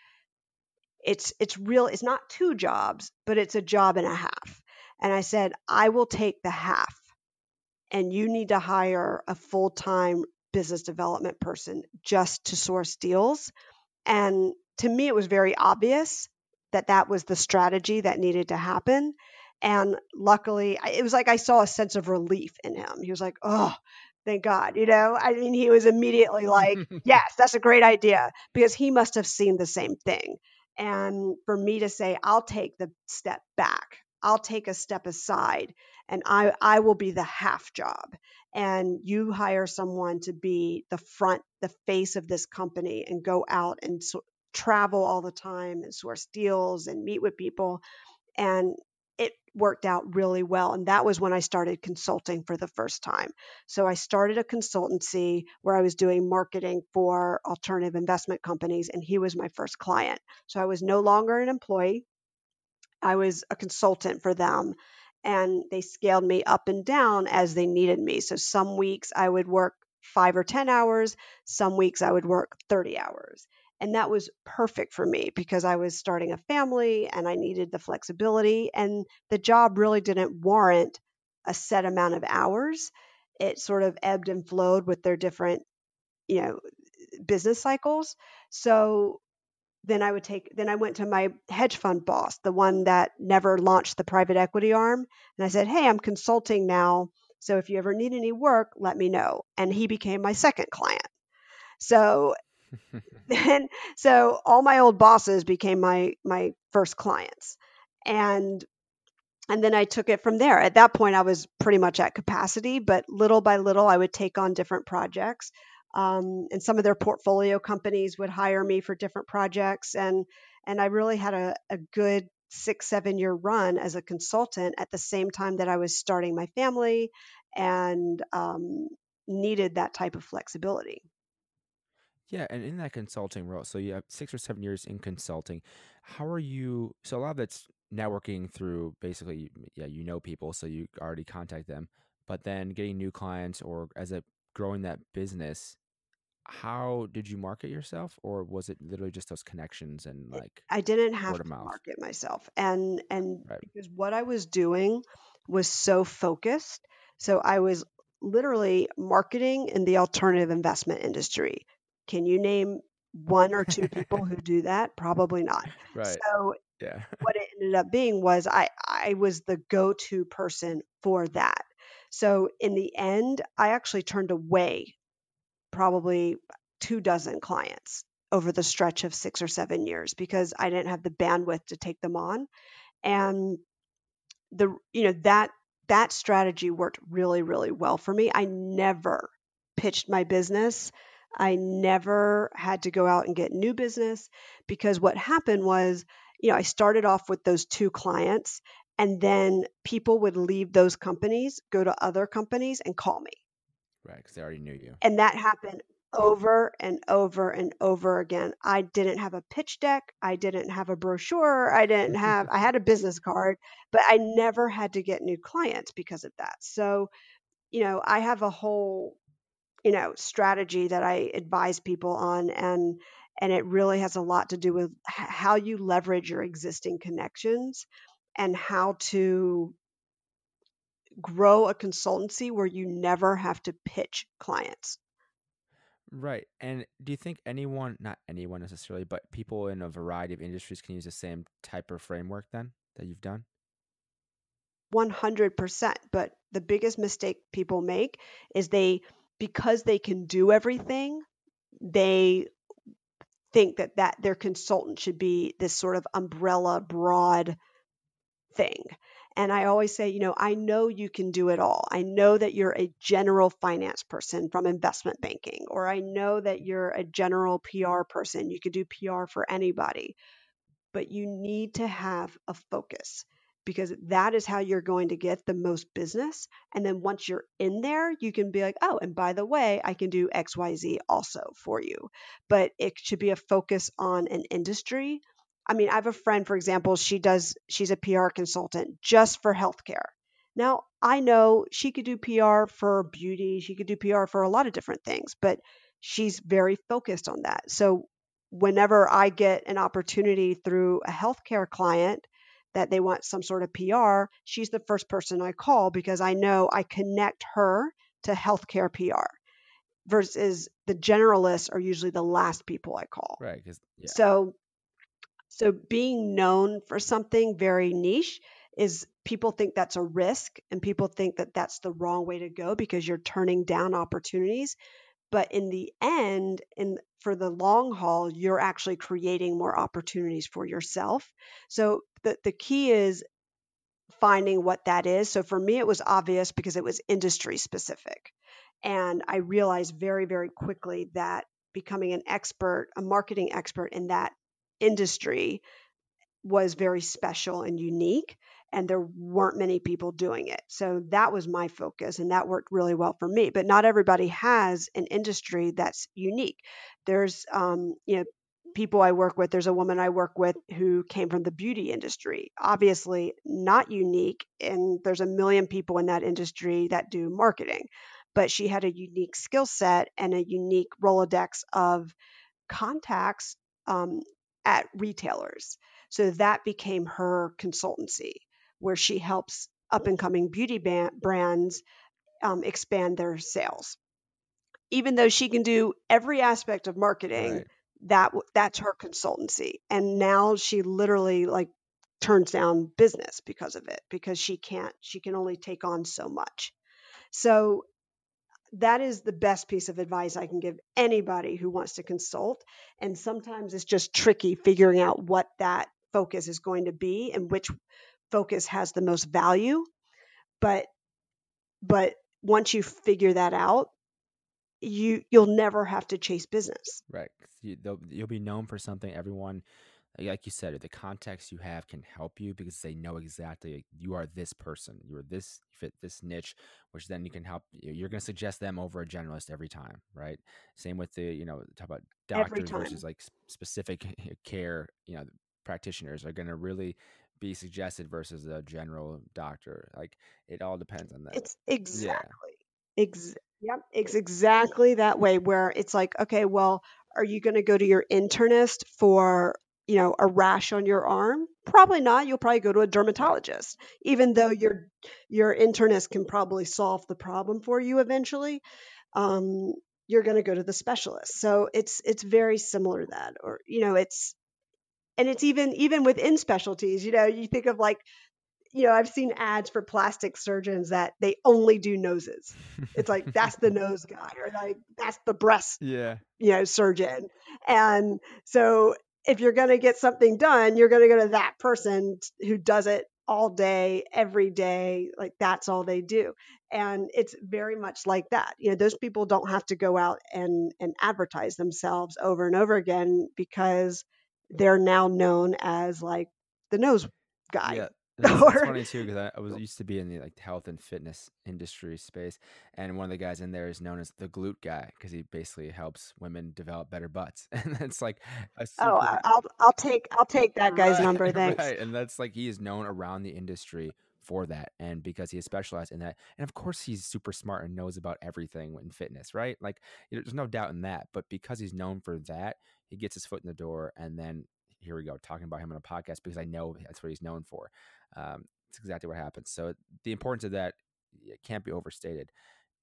it's it's real it's not two jobs, but it's a job and a half. And I said, "I will take the half and you need to hire a full time business development person just to source deals. And to me, it was very obvious that that was the strategy that needed to happen. And luckily, it was like I saw a sense of relief in him. He was like, oh, thank God. You know, I mean, he was immediately like, [LAUGHS] yes, that's a great idea because he must have seen the same thing. And for me to say, I'll take the step back, I'll take a step aside and I, I will be the half job. And you hire someone to be the front, the face of this company and go out and so, travel all the time and source deals and meet with people. And it worked out really well. And that was when I started consulting for the first time. So I started a consultancy where I was doing marketing for alternative investment companies, and he was my first client. So I was no longer an employee. I was a consultant for them and they scaled me up and down as they needed me. So some weeks I would work five or 10 hours, some weeks I would work 30 hours. And that was perfect for me because I was starting a family and I needed the flexibility. And the job really didn't warrant a set amount of hours. It sort of ebbed and flowed with their different, you know, business cycles. So then I would take then I went to my hedge fund boss, the one that never launched the private equity arm, and I said, "Hey, I'm consulting now, so if you ever need any work, let me know." And he became my second client. So [LAUGHS] then so all my old bosses became my my first clients. And and then I took it from there. At that point, I was pretty much at capacity, but little by little, I would take on different projects. Um, and some of their portfolio companies would hire me for different projects. And, and I really had a, a good six, seven year run as a consultant at the same time that I was starting my family and um, needed that type of flexibility. Yeah, and in that consulting role, so you have six or seven years in consulting. How are you? So a lot of that's networking through basically, yeah, you know people, so you already contact them, but then getting new clients or as a growing that business, how did you market yourself, or was it literally just those connections and like I didn't have to mouth? market myself. And and Right. because what I was doing was so focused. So I was literally marketing in the alternative investment industry, Can you name one or two people who do that? Probably not. [LAUGHS] Right. So Yeah. what it ended up being was I I was the go-to person for that. So in the end, I actually turned away probably two dozen clients over the stretch of 6 or 7 years because I didn't have the bandwidth to take them on. And the you know that that strategy worked really really well for me. I never pitched my business. I never had to go out and get new business because what happened was, you know, I started off with those two clients and then people would leave those companies, go to other companies and call me. Right. Because they already knew you. And that happened over and over and over again. I didn't have a pitch deck. I didn't have a brochure. I didn't have, I had a business card, but I never had to get new clients because of that. So, you know, I have a whole, you know, strategy that I advise people on and, and it really has a lot to do with how you leverage your existing connections and how to grow a consultancy where you never have to pitch clients. Right. And do you think anyone, not anyone necessarily, but people in a variety of industries can use the same type of framework then that you've done? 100%. But the biggest mistake people make is they, because they can do everything, they think that, that their consultant should be this sort of umbrella, broad thing. And I always say, you know, I know you can do it all. I know that you're a general finance person from investment banking, or I know that you're a general PR person. You could do PR for anybody, but you need to have a focus because that is how you're going to get the most business. And then once you're in there, you can be like, oh, and by the way, I can do XYZ also for you. But it should be a focus on an industry I mean, I have a friend, for example, she does, she's a PR consultant just for healthcare. Now, I know she could do PR for beauty, she could do PR for a lot of different things, but she's very focused on that. So, whenever I get an opportunity through a healthcare client that they want some sort of PR, she's the first person I call because I know I connect her to healthcare PR versus the generalists are usually the last people I call. Right. Because, yeah. So, so being known for something very niche is people think that's a risk and people think that that's the wrong way to go because you're turning down opportunities. But in the end, in for the long haul, you're actually creating more opportunities for yourself. So the, the key is finding what that is. So for me, it was obvious because it was industry specific. And I realized very, very quickly that becoming an expert, a marketing expert in that industry was very special and unique and there weren't many people doing it. So that was my focus and that worked really well for me. But not everybody has an industry that's unique. There's um, you know people I work with, there's a woman I work with who came from the beauty industry. Obviously not unique and there's a million people in that industry that do marketing. But she had a unique skill set and a unique Rolodex of contacts um, at retailers. So that became her consultancy, where she helps up and coming beauty brands um, expand their sales. Even though she can do every aspect of marketing, Right. that that's her consultancy. And now she literally like turns down business because of it because she can't she can only take on so much. So that is the best piece of advice I can give anybody who wants to consult. And sometimes it's just tricky figuring out what that focus is going to be and which focus has the most value. But but once you figure that out, you you'll never have to chase business. Right. You, you'll be known for something. Everyone, like like you said, the context you have can help you because they know exactly like, you are this person. You are this, you fit this niche, which then you can help. you- You're going to suggest them over a generalist every time, right? Same with the, you know, talk about doctors versus like specific [LAUGHS] care, you know, practitioners are going to really be suggested versus a general doctor. Like it all depends on that. It's Yeah. exactly ex- yep, it's exactly that way where it's like, okay, well, are you going to go to your internist for, you know, a rash on your arm? Probably not. You'll probably go to a dermatologist, even though your your internist can probably solve the problem for you eventually. Um, you're going to go to the specialist. So it's it's very similar to that or you know it's and it's even even within specialties, you know, you think of like you know, I've seen ads for plastic surgeons that they only do noses. It's like that's the [LAUGHS] nose guy or like that's the breast yeah. you know surgeon. And so if you're going to get something done, you're going to go to that person who does it all day, every day. Like that's all they do. And it's very much like that. You know, those people don't have to go out and, and advertise themselves over and over again because they're now known as like the nose guy. Yeah. It's, [LAUGHS] funny too because I, I, was used to be in the like health and fitness industry space, and one of the guys in there is known as the glute guy because he basically helps women develop better butts, [LAUGHS] and it's like oh, super, oh, I'll I'll take I'll take that guy's right, number, [LAUGHS] thanks. Right, and that's like he is known around the industry for that, and because he is specialized in that, and of course he's super smart and knows about everything in fitness, right? Like there's no doubt in that, but because he's known for that, he gets his foot in the door, and then here we go talking about him on a podcast because I know that's what he's known for. Um, it's exactly what happens. So the importance of that it can't be overstated.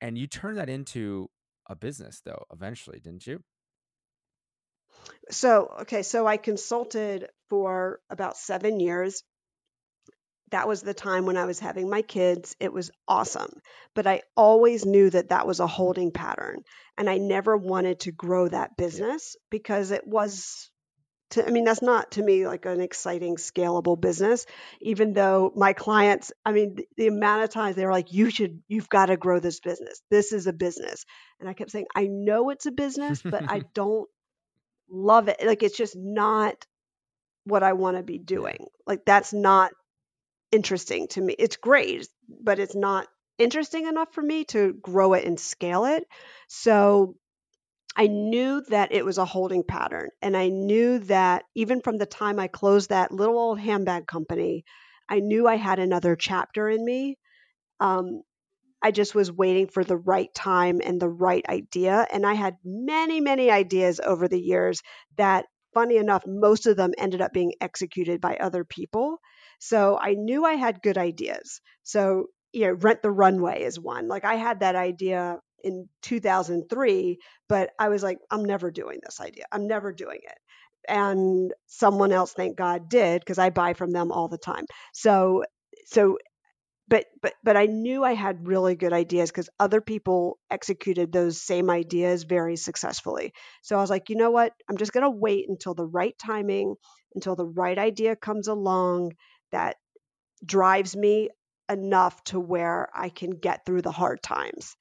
And you turned that into a business, though, eventually, didn't you? So, okay, so I consulted for about seven years. That was the time when I was having my kids. It was awesome. But I always knew that that was a holding pattern. And I never wanted to grow that business because it was to, I mean, that's not to me like an exciting, scalable business, even though my clients, I mean, the, the amount of times they were like, you should, you've got to grow this business. This is a business. And I kept saying, I know it's a business, but I [LAUGHS] don't love it. Like, it's just not what I want to be doing. Like, that's not interesting to me. It's great, but it's not interesting enough for me to grow it and scale it. So I knew that it was a holding pattern. And I knew that even from the time I closed that little old handbag company, I knew I had another chapter in me. Um, I just was waiting for the right time and the right idea. And I had many, many ideas over the years that, funny enough, most of them ended up being executed by other people. So I knew I had good ideas. So, you know, Rent the Runway is one. Like I had that idea in 2003, but I was like, I'm never doing this idea. I'm never doing it. And someone else, thank God, did because I buy from them all the time. So, so, but but but I knew I had really good ideas because other people executed those same ideas very successfully. So I was like, you know what? I'm just gonna wait until the right timing, until the right idea comes along that drives me enough to where I can get through the hard times.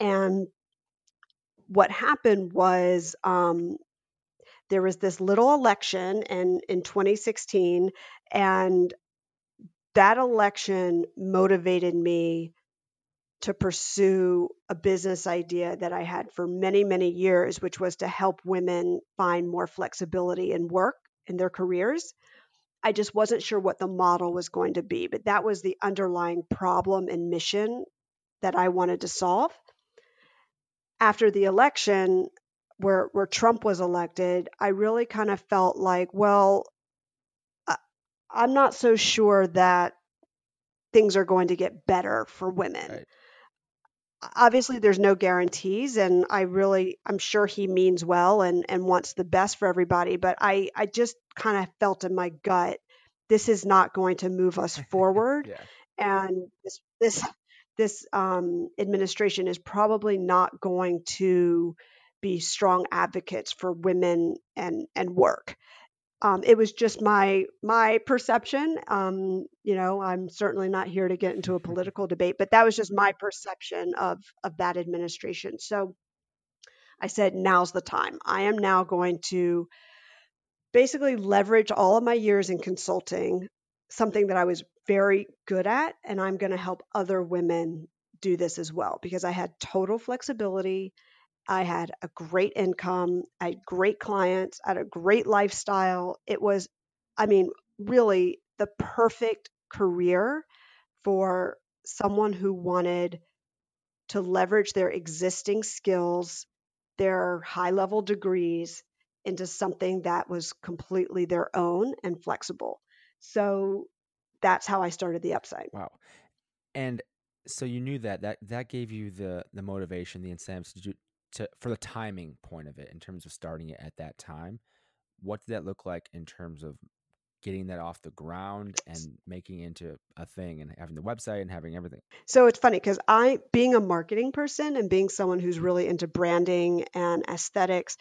And what happened was um, there was this little election in, in 2016, and that election motivated me to pursue a business idea that I had for many, many years, which was to help women find more flexibility in work in their careers. I just wasn't sure what the model was going to be, but that was the underlying problem and mission that I wanted to solve after the election where where Trump was elected, I really kind of felt like, well, I'm not so sure that things are going to get better for women. Right. Obviously, there's no guarantees, and I really, I'm sure he means well and and wants the best for everybody. But I, I just kind of felt in my gut, this is not going to move us [LAUGHS] forward, yeah. and this this this um, administration is probably not going to be strong advocates for women and and work. Um, it was just my my perception. Um, you know, I'm certainly not here to get into a [LAUGHS] political debate, but that was just my perception of of that administration. So I said, now's the time. I am now going to basically leverage all of my years in consulting, something that I was very good at, and I'm going to help other women do this as well because I had total flexibility. I had a great income, I had great clients, I had a great lifestyle. It was, I mean, really the perfect career for someone who wanted to leverage their existing skills, their high level degrees into something that was completely their own and flexible. So that's how I started the upside. Wow. And so you knew that that that gave you the the motivation, the incentives to do to for the timing point of it in terms of starting it at that time, what did that look like in terms of getting that off the ground and making into a thing and having the website and having everything? So it's funny because I, being a marketing person and being someone who's mm-hmm. really into branding and aesthetics,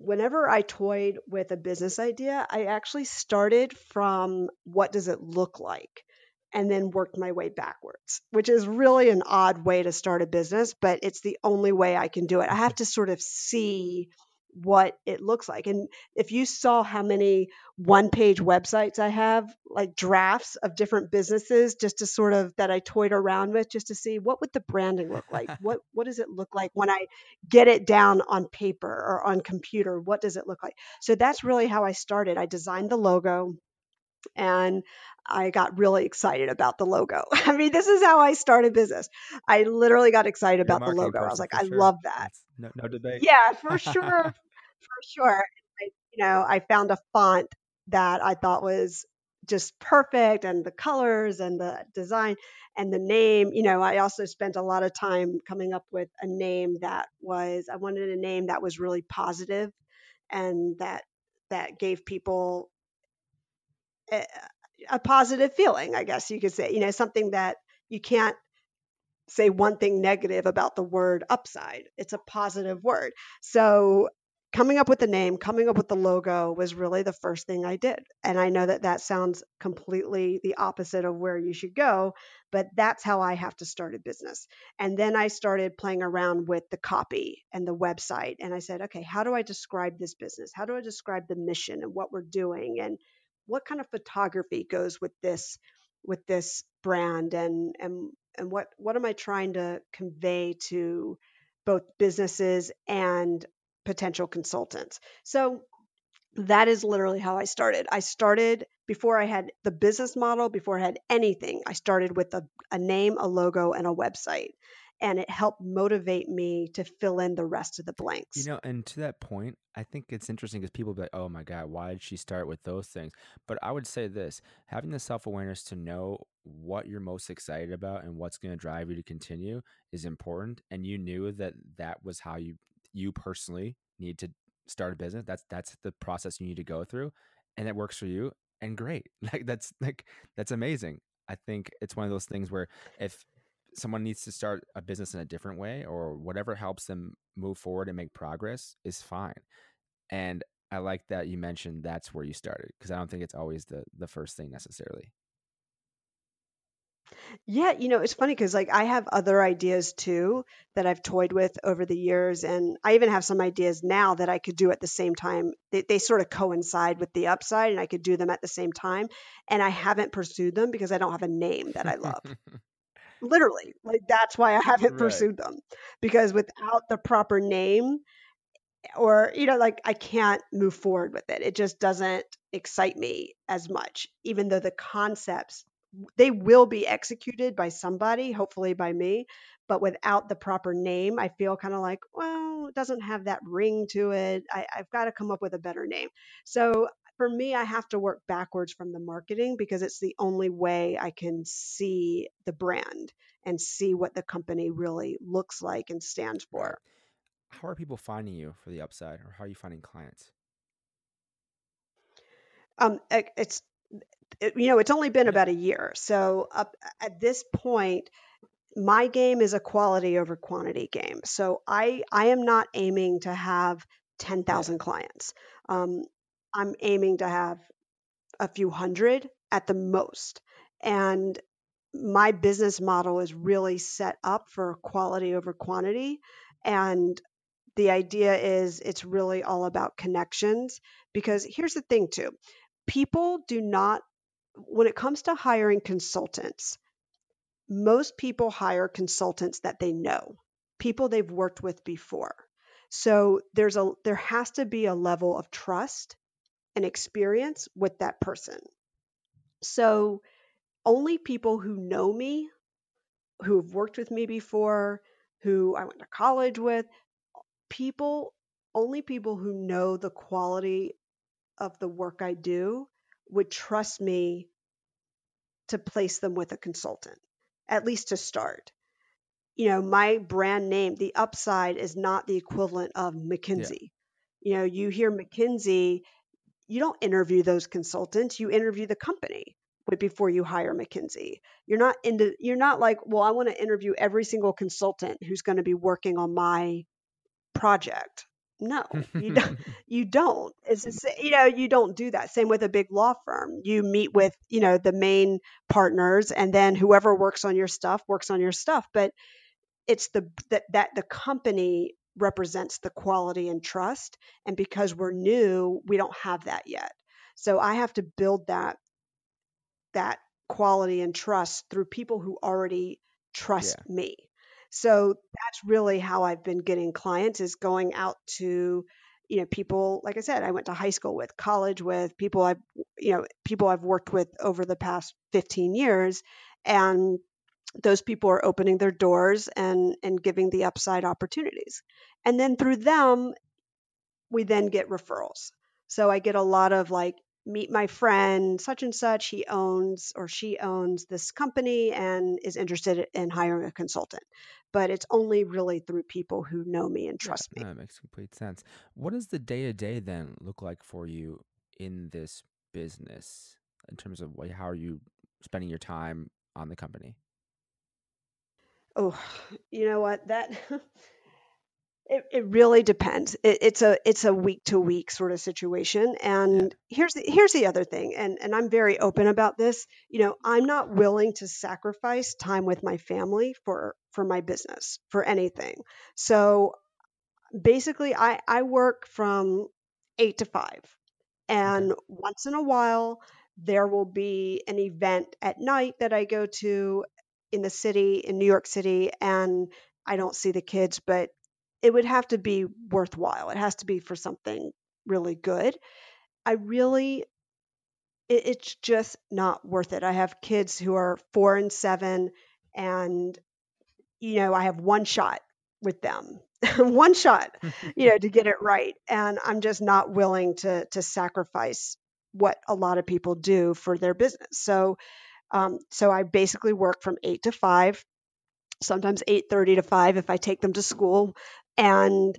whenever I toyed with a business idea, I actually started from what does it look like? And then worked my way backwards, which is really an odd way to start a business, but it's the only way I can do it. I have to sort of see what it looks like. And if you saw how many one page websites I have, like drafts of different businesses, just to sort of that I toyed around with, just to see what would the branding look like? what [LAUGHS] what does it look like when I get it down on paper or on computer? What does it look like? So that's really how I started. I designed the logo and I got really excited about the logo. [LAUGHS] I mean, this is how I started business. I literally got excited You're about the logo. I was like, I sure. love that. No, no debate. Yeah, for sure, [LAUGHS] for sure. I, you know, I found a font that I thought was just perfect, and the colors and the design and the name. You know, I also spent a lot of time coming up with a name that was. I wanted a name that was really positive, and that that gave people a, a positive feeling. I guess you could say. You know, something that you can't say one thing negative about the word upside. It's a positive word. So coming up with the name, coming up with the logo was really the first thing I did. And I know that that sounds completely the opposite of where you should go, but that's how I have to start a business. And then I started playing around with the copy and the website. And I said, okay, how do I describe this business? How do I describe the mission and what we're doing? And what kind of photography goes with this with this brand and and and what what am I trying to convey to both businesses and potential consultants. So that is literally how I started. I started before I had the business model, before I had anything. I started with a, a name, a logo, and a website. And it helped motivate me to fill in the rest of the blanks. You know, and to that point, I think it's interesting because people be like, "Oh my God, why did she start with those things?" But I would say this: having the self awareness to know what you're most excited about and what's going to drive you to continue is important. And you knew that that was how you you personally need to start a business. That's that's the process you need to go through, and it works for you. And great, [LAUGHS] like that's like that's amazing. I think it's one of those things where if someone needs to start a business in a different way or whatever helps them move forward and make progress is fine. And I like that you mentioned that's where you started because I don't think it's always the the first thing necessarily. Yeah, you know, it's funny because like I have other ideas too that I've toyed with over the years, and I even have some ideas now that I could do at the same time. They, they sort of coincide with the upside, and I could do them at the same time. And I haven't pursued them because I don't have a name that I love. [LAUGHS] Literally, like that's why I haven't right. pursued them because without the proper name, or you know like i can't move forward with it. It just doesn't excite me as much even though the concepts they will be executed by somebody hopefully by me but without the proper name i feel kind of like well it doesn't have that ring to it. I, i've got to come up with a better name. So for me i have to work backwards from the marketing because it's the only way i can see the brand and see what the company really looks like and stands for How are people finding you for the upside, or how are you finding clients? um it- it's it, you know it's only been about a year so up at this point my game is a quality over quantity game so i i am not aiming to have Yeah. 10,000 clients um i'm aiming to have a few hundred at the most and my business model is really set up for quality over quantity and the idea is it's really all about connections because here's the thing too people do not when it comes to hiring consultants most people hire consultants that they know people they've worked with before. So there's a there has to be a level of trust and experience with that person so only people who know me who've worked with me before who i went to college with people only people who know the quality of the work i do would trust me to place them with a consultant at least to start you know, my brand name, the upside is not the equivalent of McKinsey. Yeah. You know, you mm. hear McKinsey, you don't interview those consultants, you interview the company before you hire McKinsey. You're not into you're not like, well, I want to interview every single consultant who's going to be working on my project. No, you don't. [LAUGHS] You don't. It's just, you know you don't do that. Same with a big law firm. You meet with you know the main partners, and then whoever works on your stuff works on your stuff. But it's the that that the company represents the quality and trust, and because we're new, we don't have that yet. So I have to build that that quality and trust through people who already trust yeah. me. So that's really how I've been getting clients is going out to you know people like I said I went to high school with, college with, people I've you know people I've worked with over the past 15 years and those people are opening their doors and and giving the upside opportunities. And then through them we then get referrals. So I get a lot of like meet my friend such and such he owns or she owns this company and is interested in hiring a consultant but it's only really through people who know me and trust yeah, me that makes complete sense what does the day-to-day then look like for you in this business in terms of how are you spending your time on the company oh you know what that [LAUGHS] It, it really depends. It, it's a it's a week to week sort of situation. And here's the, here's the other thing, and and I'm very open about this. You know, I'm not willing to sacrifice time with my family for for my business for anything. So basically, I I work from eight to five, and okay. once in a while there will be an event at night that I go to in the city in New York City, and I don't see the kids, but it would have to be worthwhile. It has to be for something really good. I really, it, it's just not worth it. I have kids who are four and seven, and, you know, I have one shot with them. [LAUGHS] one shot, [LAUGHS] you know, to get it right. And I'm just not willing to to sacrifice what a lot of people do for their business. So um, so I basically work from eight to five sometimes 8:30 to 5 if I take them to school and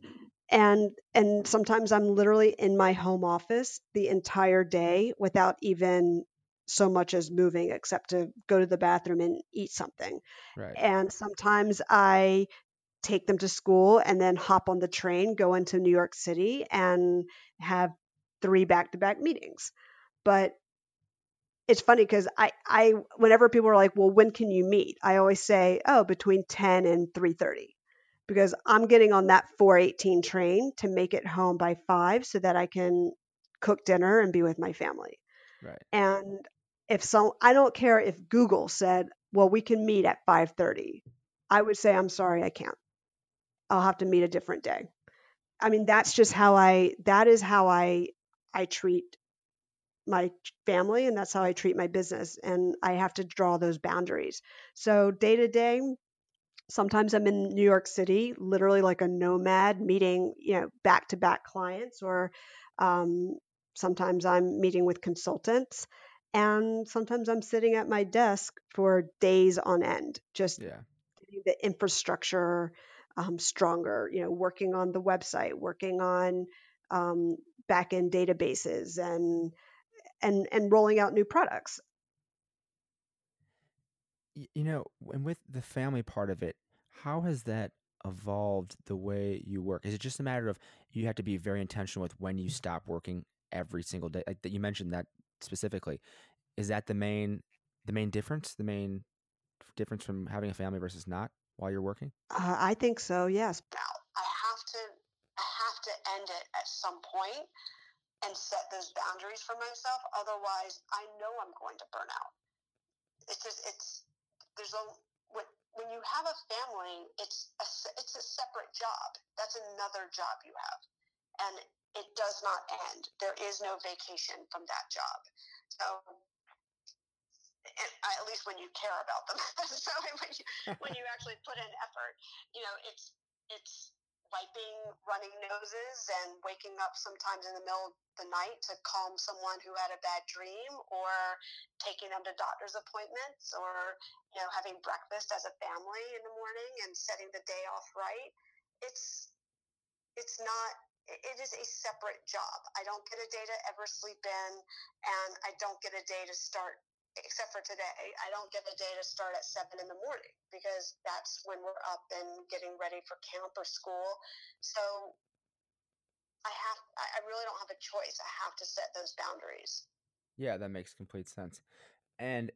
and and sometimes I'm literally in my home office the entire day without even so much as moving except to go to the bathroom and eat something. Right. And sometimes I take them to school and then hop on the train, go into New York City and have three back-to-back meetings. But it's funny because I, I whenever people are like, well, when can you meet? I always say, oh, between 10 and 3:30, because I'm getting on that 418 train to make it home by five so that I can cook dinner and be with my family. Right. And if so, I don't care if Google said, well, we can meet at 5:30. I would say, I'm sorry, I can't. I'll have to meet a different day. I mean, that's just how I. That is how I I treat my family and that's how I treat my business and I have to draw those boundaries. So day to day sometimes I'm in New York City literally like a nomad meeting, you know, back to back clients or um, sometimes I'm meeting with consultants and sometimes I'm sitting at my desk for days on end just yeah. the infrastructure um, stronger, you know, working on the website, working on um, back end databases and and and rolling out new products. You know and with the family part of it how has that evolved the way you work? Is it just a matter of you have to be very intentional with when you stop working every single day? Like that you mentioned that specifically. Is that the main the main difference the main difference from having a family versus not while you're working? Uh, i think so yes. I have to i have to end it at some point and set those boundaries for myself. Otherwise, I know I'm going to burn out. It's just it's there's a when when you have a family, it's a it's a separate job. That's another job you have, and it does not end. There is no vacation from that job. So. at least when you care about them. [LAUGHS] so when you when you [LAUGHS] actually put in effort, you know, it's it's wiping running noses and waking up sometimes in the middle of the night to calm someone who had a bad dream or taking them to doctor's appointments or you know having breakfast as a family in the morning and setting the day off right. It's it's not it is a separate job. I don't get a day to ever sleep in and i don't get a day to start except for today, I don't get a day to start at seven in the morning because that's when we're up and getting ready for camp or school. So I have, I really don't have a choice. I have to set those boundaries. Yeah, that makes complete sense. And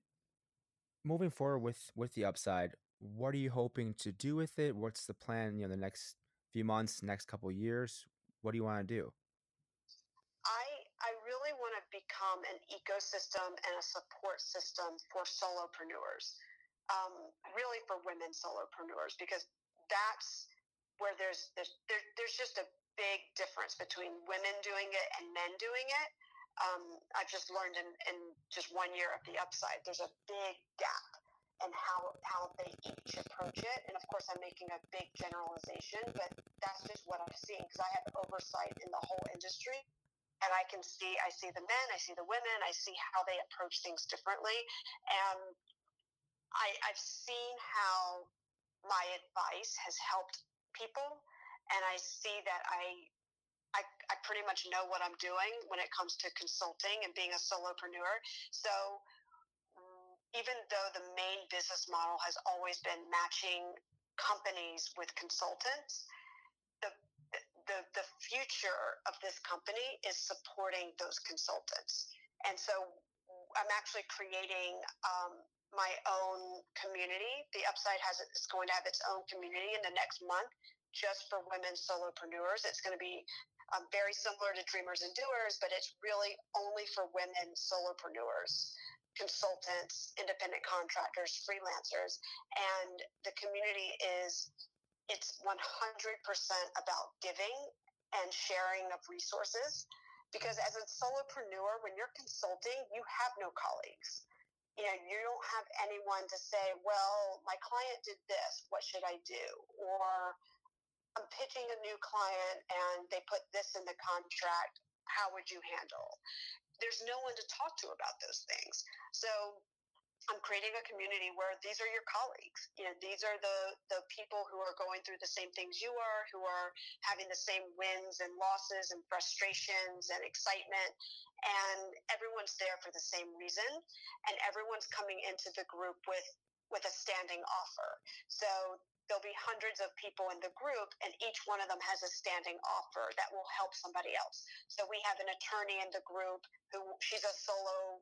moving forward with with the upside, what are you hoping to do with it? What's the plan? You know, the next few months, next couple years. What do you want to do? I I really want to become an ecosystem and a support system for solopreneurs, um, really for women solopreneurs, because that's where there's, there's there, there's just a big difference between women doing it and men doing it. Um, I've just learned in, in just one year of the upside, there's a big gap in how how they each approach it. And of course, I'm making a big generalization, but that's just what I'm seeing because I have oversight in the whole industry and I can see I see the men, I see the women, I see how they approach things differently, and I, I've seen how my advice has helped people, and I see that I, I I pretty much know what I'm doing when it comes to consulting and being a solopreneur. So mm, even though the main business model has always been matching companies with consultants, the, the future of this company is supporting those consultants. And so I'm actually creating um, my own community. The Upside has it's going to have its own community in the next month just for women solopreneurs. It's going to be um, very similar to Dreamers and Doers, but it's really only for women solopreneurs, consultants, independent contractors, freelancers. And the community is it's 100% about giving and sharing of resources because as a solopreneur when you're consulting you have no colleagues. You know you don't have anyone to say well my client did this what should i do? Or i'm pitching a new client and they put this in the contract how would you handle? There's no one to talk to about those things. So I'm creating a community where these are your colleagues. You know, these are the the people who are going through the same things you are, who are having the same wins and losses and frustrations and excitement, and everyone's there for the same reason, and everyone's coming into the group with with a standing offer. So there'll be hundreds of people in the group and each one of them has a standing offer that will help somebody else so we have an attorney in the group who she's a solo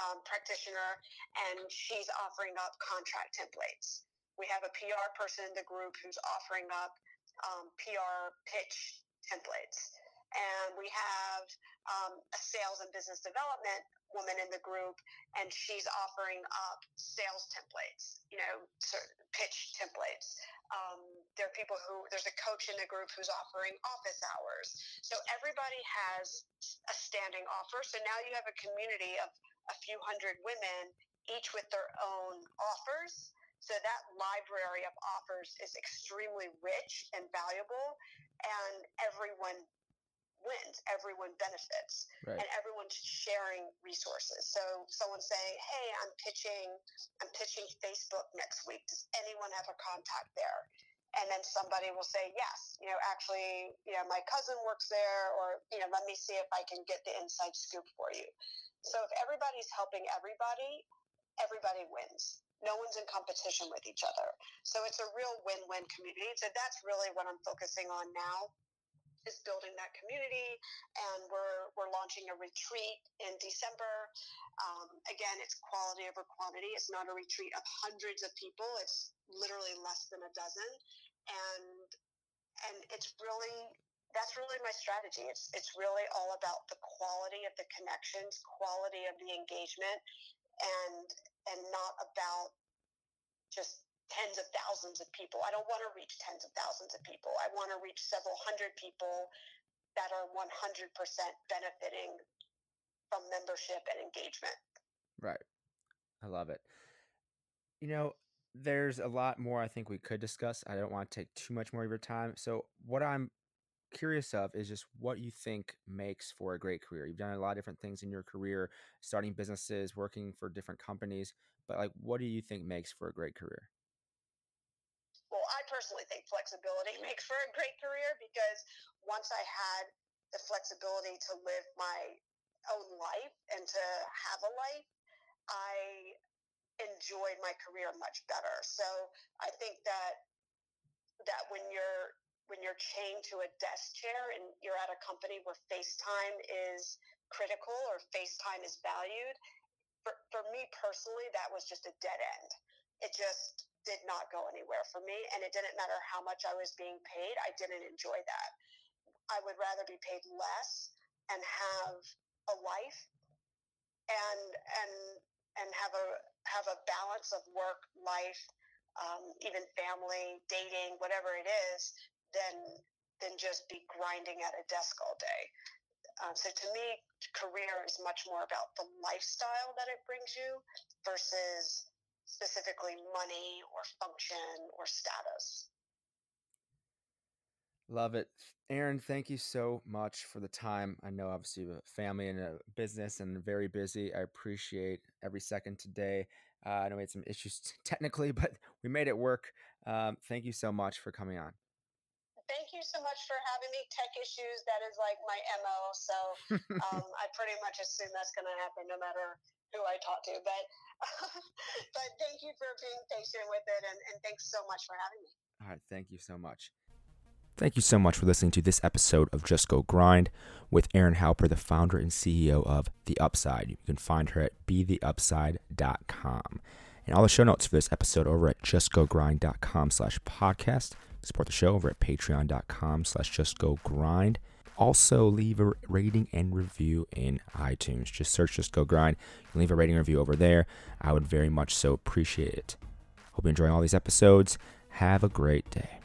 um, practitioner, and she's offering up contract templates. We have a PR person in the group who's offering up um, PR pitch templates. And we have um, a sales and business development woman in the group, and she's offering up sales templates, you know, pitch templates. Um, there are people who, there's a coach in the group who's offering office hours. So everybody has a standing offer. So now you have a community of a few hundred women, each with their own offers. So that library of offers is extremely rich and valuable, and everyone wins, everyone benefits, right. and everyone's sharing resources. So someone saying, "Hey, I'm pitching, I'm pitching Facebook next week. Does anyone have a contact there?" And then somebody will say, "Yes, you know, actually, you know, my cousin works there, or you know, let me see if I can get the inside scoop for you." So if everybody's helping everybody, everybody wins. No one's in competition with each other. So it's a real win-win community. So that's really what I'm focusing on now is building that community and we're, we're launching a retreat in december um, again it's quality over quantity it's not a retreat of hundreds of people it's literally less than a dozen and and it's really that's really my strategy. It's it's really all about the quality of the connections, quality of the engagement, and and not about just tens of thousands of people. I don't want to reach tens of thousands of people. I want to reach several hundred people that are 100% benefiting from membership and engagement. Right. I love it. You know, there's a lot more I think we could discuss. I don't want to take too much more of your time. So, what I'm curious of is just what you think makes for a great career. You've done a lot of different things in your career, starting businesses, working for different companies, but like what do you think makes for a great career? Well, I personally think flexibility makes for a great career because once I had the flexibility to live my own life and to have a life, I enjoyed my career much better. So I think that that when you're when you're chained to a desk chair and you're at a company where FaceTime is critical or FaceTime is valued, for, for me personally, that was just a dead end. It just did not go anywhere for me. And it didn't matter how much I was being paid, I didn't enjoy that. I would rather be paid less and have a life and and and have a have a balance of work life um, even family dating whatever it is than than just be grinding at a desk all day um, so to me career is much more about the lifestyle that it brings you versus specifically money or function or status Love it. Erin, thank you so much for the time. I know obviously you have a family and a business and very busy. I appreciate every second today. Uh, I know we had some issues [LAUGHS] technically, but we made it work. Um, thank you so much for coming on. Thank you so much for having me. Tech issues, that is like my MO. So um, [LAUGHS] I pretty much assume that's going to happen no matter who I talk to. But, [LAUGHS] but thank you for being patient with it. And, and thanks so much for having me. All right. Thank you so much. Thank you so much for listening to this episode of Just Go Grind with Erin Halper, the founder and CEO of The Upside. You can find her at betheupside.com. And all the show notes for this episode over at justgogrind.com slash podcast. Support the show over at patreon.com slash justgogrind. Also, leave a rating and review in iTunes. Just search Just Go Grind. You leave a rating review over there. I would very much so appreciate it. Hope you're enjoying all these episodes. Have a great day.